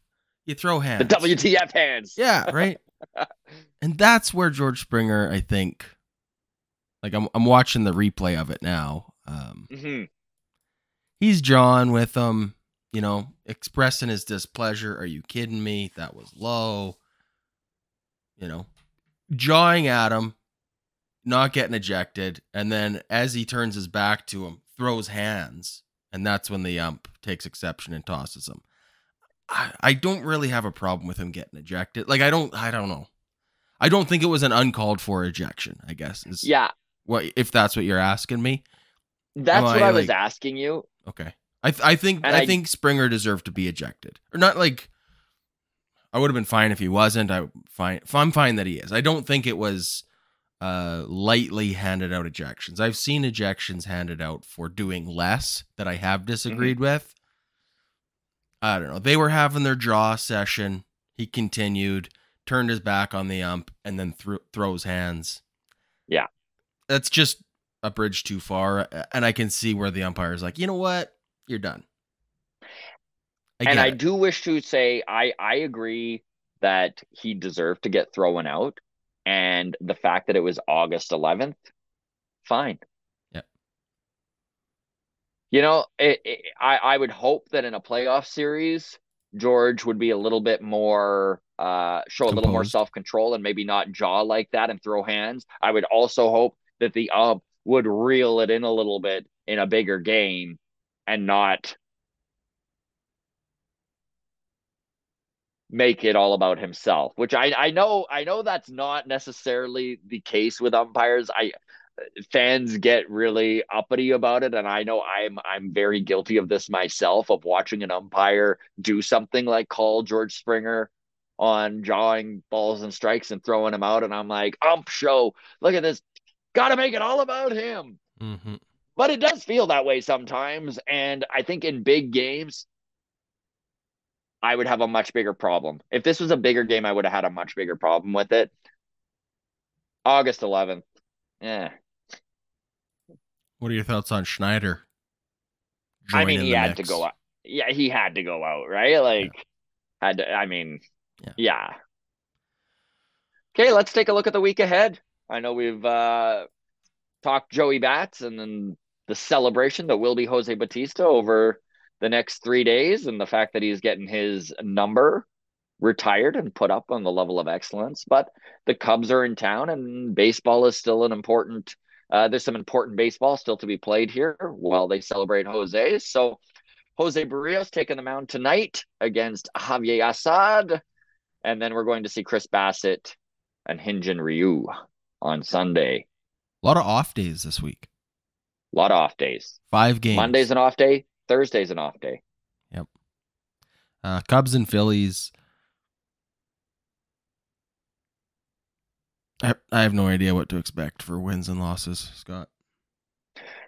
you throw hands. The WTF hands. Yeah, right. [laughs] and that's where George Springer, I think, like I'm I'm watching the replay of it now. Um, mm-hmm. He's John with them, you know, expressing his displeasure. Are you kidding me? That was low. You know, jawing at him, not getting ejected, and then as he turns his back to him, throws hands, and that's when the ump takes exception and tosses him. I, I don't really have a problem with him getting ejected. Like I don't I don't know. I don't think it was an uncalled for ejection, I guess. Is yeah. What if that's what you're asking me? That's what I, was like, asking you. Okay. I th- I think I, I think Springer deserved to be ejected. Or not like I would have been fine if he wasn't. I fine. I'm fine that he is. I don't think it was uh, lightly handed out ejections. I've seen ejections handed out for doing less that I have disagreed mm-hmm. with. I don't know. They were having their jaw session. He continued, turned his back on the ump, and then threw throws hands. Yeah, that's just a bridge too far, and I can see where the umpire is like, you know what, you're done. I and I it. do wish to say I I agree that he deserved to get thrown out, and the fact that it was August 11th, fine. Yeah. You know, it, it, I I would hope that in a playoff series, George would be a little bit more uh show Composed. a little more self control and maybe not jaw like that and throw hands. I would also hope that the ump would reel it in a little bit in a bigger game and not make it all about himself which i i know i know that's not necessarily the case with umpires. I fans get really uppity about it and i know i'm i'm very guilty of this myself of watching an umpire do something like call george springer on drawing balls and strikes and throwing him out and i'm like ump show. Look at this gotta make it all about him mm-hmm. but it does feel that way sometimes and i think in big games I would have a much bigger problem. If this was a bigger game, I would have had a much bigger problem with it. August 11th. Yeah. What are your thoughts on Schneider? I mean, he had mix? to go out. Yeah, he had to go out, right? Like, yeah. had to, I mean, yeah. yeah. Okay, let's take a look at the week ahead. I know we've uh talked Joey Bats and then the celebration that will be Jose Bautista over the next three days and the fact that he's getting his number retired and put up on the level of excellence. But the Cubs are in town and baseball is still an important, uh, there's some important baseball still to be played here while they celebrate Jose. So Jose Berrios taking the mound tonight against Javier Assad. And then we're going to see Chris Bassitt and Hyun-Jin Ryu on Sunday. A lot of off days this week. A lot of off days. Five games. Monday's an off day. Thursday's an off day. Yep. Uh, Cubs and Phillies. I, I have no idea what to expect for wins and losses, Scott.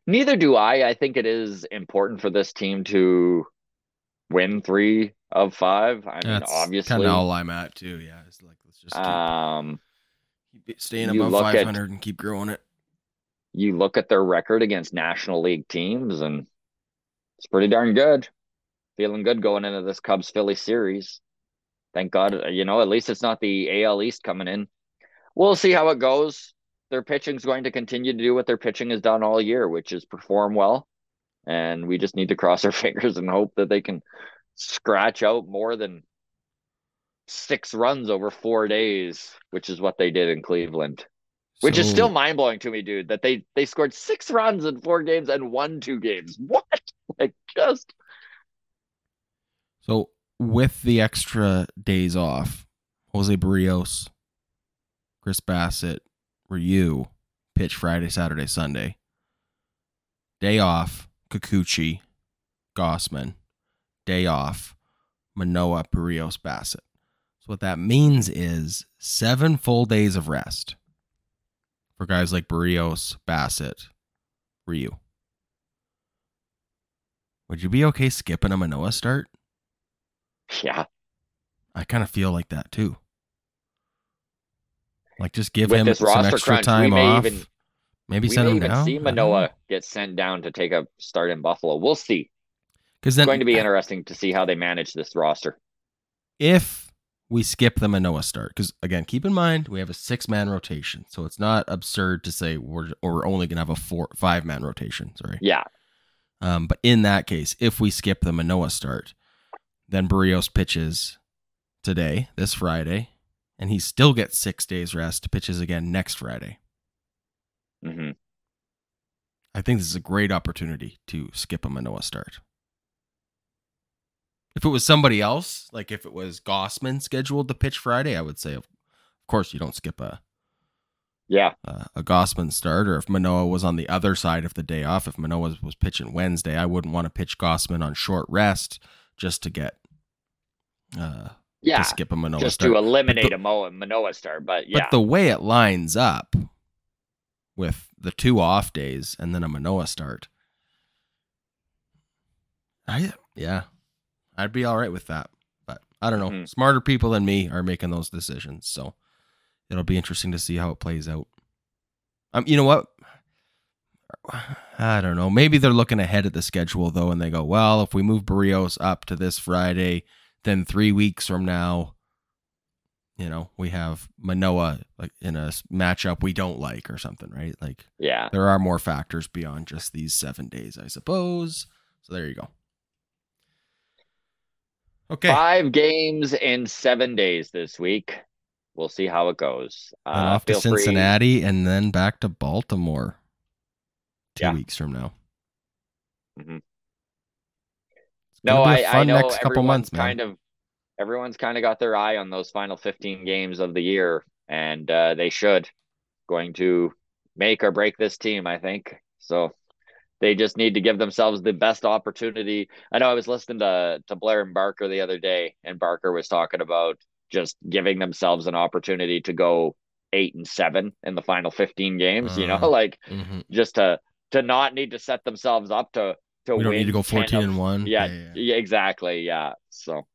Neither do I. I think it is important for this team to win three of five. I mean, That's obviously, kind of all I'm at too. Yeah, it's like let's just um, keep staying above 500 at, and keep growing it. You look at their record against National League teams, and it's pretty darn good. Feeling good going into this Cubs Philly series. Thank God, uh, you know, at least it's not the AL East coming in. We'll see how it goes. Their pitching is going to continue to do what their pitching has done all year, which is perform well. And we just need to cross [laughs] our fingers and hope that they can scratch out more than six runs over four days, which is what they did in Cleveland. Which so, is still mind blowing to me, dude, that they they scored six runs in four games and won two games. [laughs] What? Like just so with the extra days off, Jose Berrios, Chris Bassitt, Ryu pitch Friday, Saturday, Sunday. Day off, Kikuchi, Gausman. Day off, Manoah, Berrios, Bassitt. So what that means is seven full days of rest for guys like Berrios, Bassitt, Ryu. Would you be okay skipping a Manoah start? Yeah. I kind of feel like that too. Like just give With him some extra crunch, time off. even- Maybe send him even down. see Manoah get sent down to take a start in Buffalo. We'll see. because It's going to be interesting to see how they manage this roster. if we skip the Manoah start, because again, keep in mind we have a six man rotation, so it's not absurd to say we're or we're only gonna have a four five man rotation. Sorry. Yeah. Um, but in that case, if we skip the Manoah start, then Berrios pitches today, this Friday, and he still gets six days rest. Pitches again next Friday. hmm I think this is a great opportunity to skip a Manoah start. If it was somebody else, like if it was Gausman scheduled to pitch Friday, I would say, of course, you don't skip a Yeah. a, a Gausman start. Or if Manoah was on the other side of the day off, if Manoah was, was pitching Wednesday, I wouldn't want to pitch Gausman on short rest just to get uh Yeah. to skip a Manoah Just start. to eliminate the- a Mo- Manoah start. But yeah. But the way it lines up with the two off days and then a Manoah start, I yeah, I'd be all right with that. But I don't know. Mhm. Smarter people than me are making those decisions, so it'll be interesting to see how it plays out. Um, you know what? I don't know. Maybe they're looking ahead at the schedule though, and they go, "Well, if we move Berrios up to this Friday, then three weeks from now, you know, we have Manoah like in a matchup we don't like or something, right? Like yeah. there are more factors beyond just these seven days, I suppose. So there you go. Okay. Five games in seven days this week. We'll see how it goes. Uh, off to feel free- Cincinnati and then back to Baltimore two Yeah. weeks from now. Mhm. No, I, I know next couple everyone's months, man. kind of everyone's kind of got their eye on those final 15 games of the year, and uh, they should going to make or break this team. I think so. They just need to give themselves the best opportunity. I know I was listening to to Blair and Barker the other day, and Barker was talking about just giving themselves an opportunity to go eight and seven in the final 15 games. You know, Uh, [laughs] like Mhm. just to to not need to set themselves up to to We don't win need to go 14 of- and one. yeah, yeah, exactly. Yeah. So,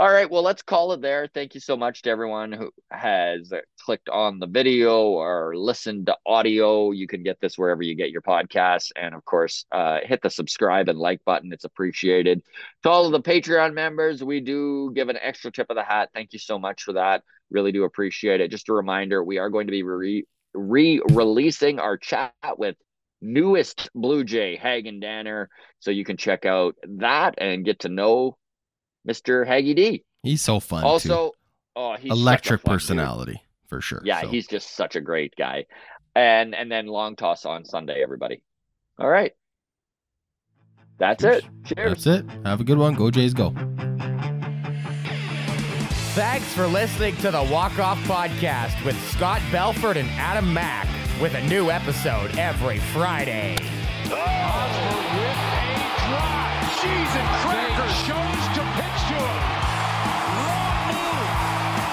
all right. Well, let's call it there. Thank you so much to everyone who has clicked on the video or listened to audio. You can get this wherever you get your podcasts. And of course, uh, hit the subscribe and like button. It's appreciated. To all of the Patreon members, we do give an extra tip of the hat. Thank you so much for that. Really do appreciate it. Just a reminder we are going to be re releasing our chat with newest Blue Jay, Hagen Danner. So you can check out that and get to know Mr. Haggy D. He's so fun. too. Also, oh, he's such a electric fun dude. personality for sure. Yeah, So, he's just such a great guy. And and then long toss on Sunday, everybody. All right. That's Cheers. it. Cheers. that's it. Have a good one. Go Jays, go. Thanks for listening to the Walk Off Podcast with Scott Belford and Adam Mack, with a new episode every Friday. Osborne with a drive. Cheese and crackers. Chose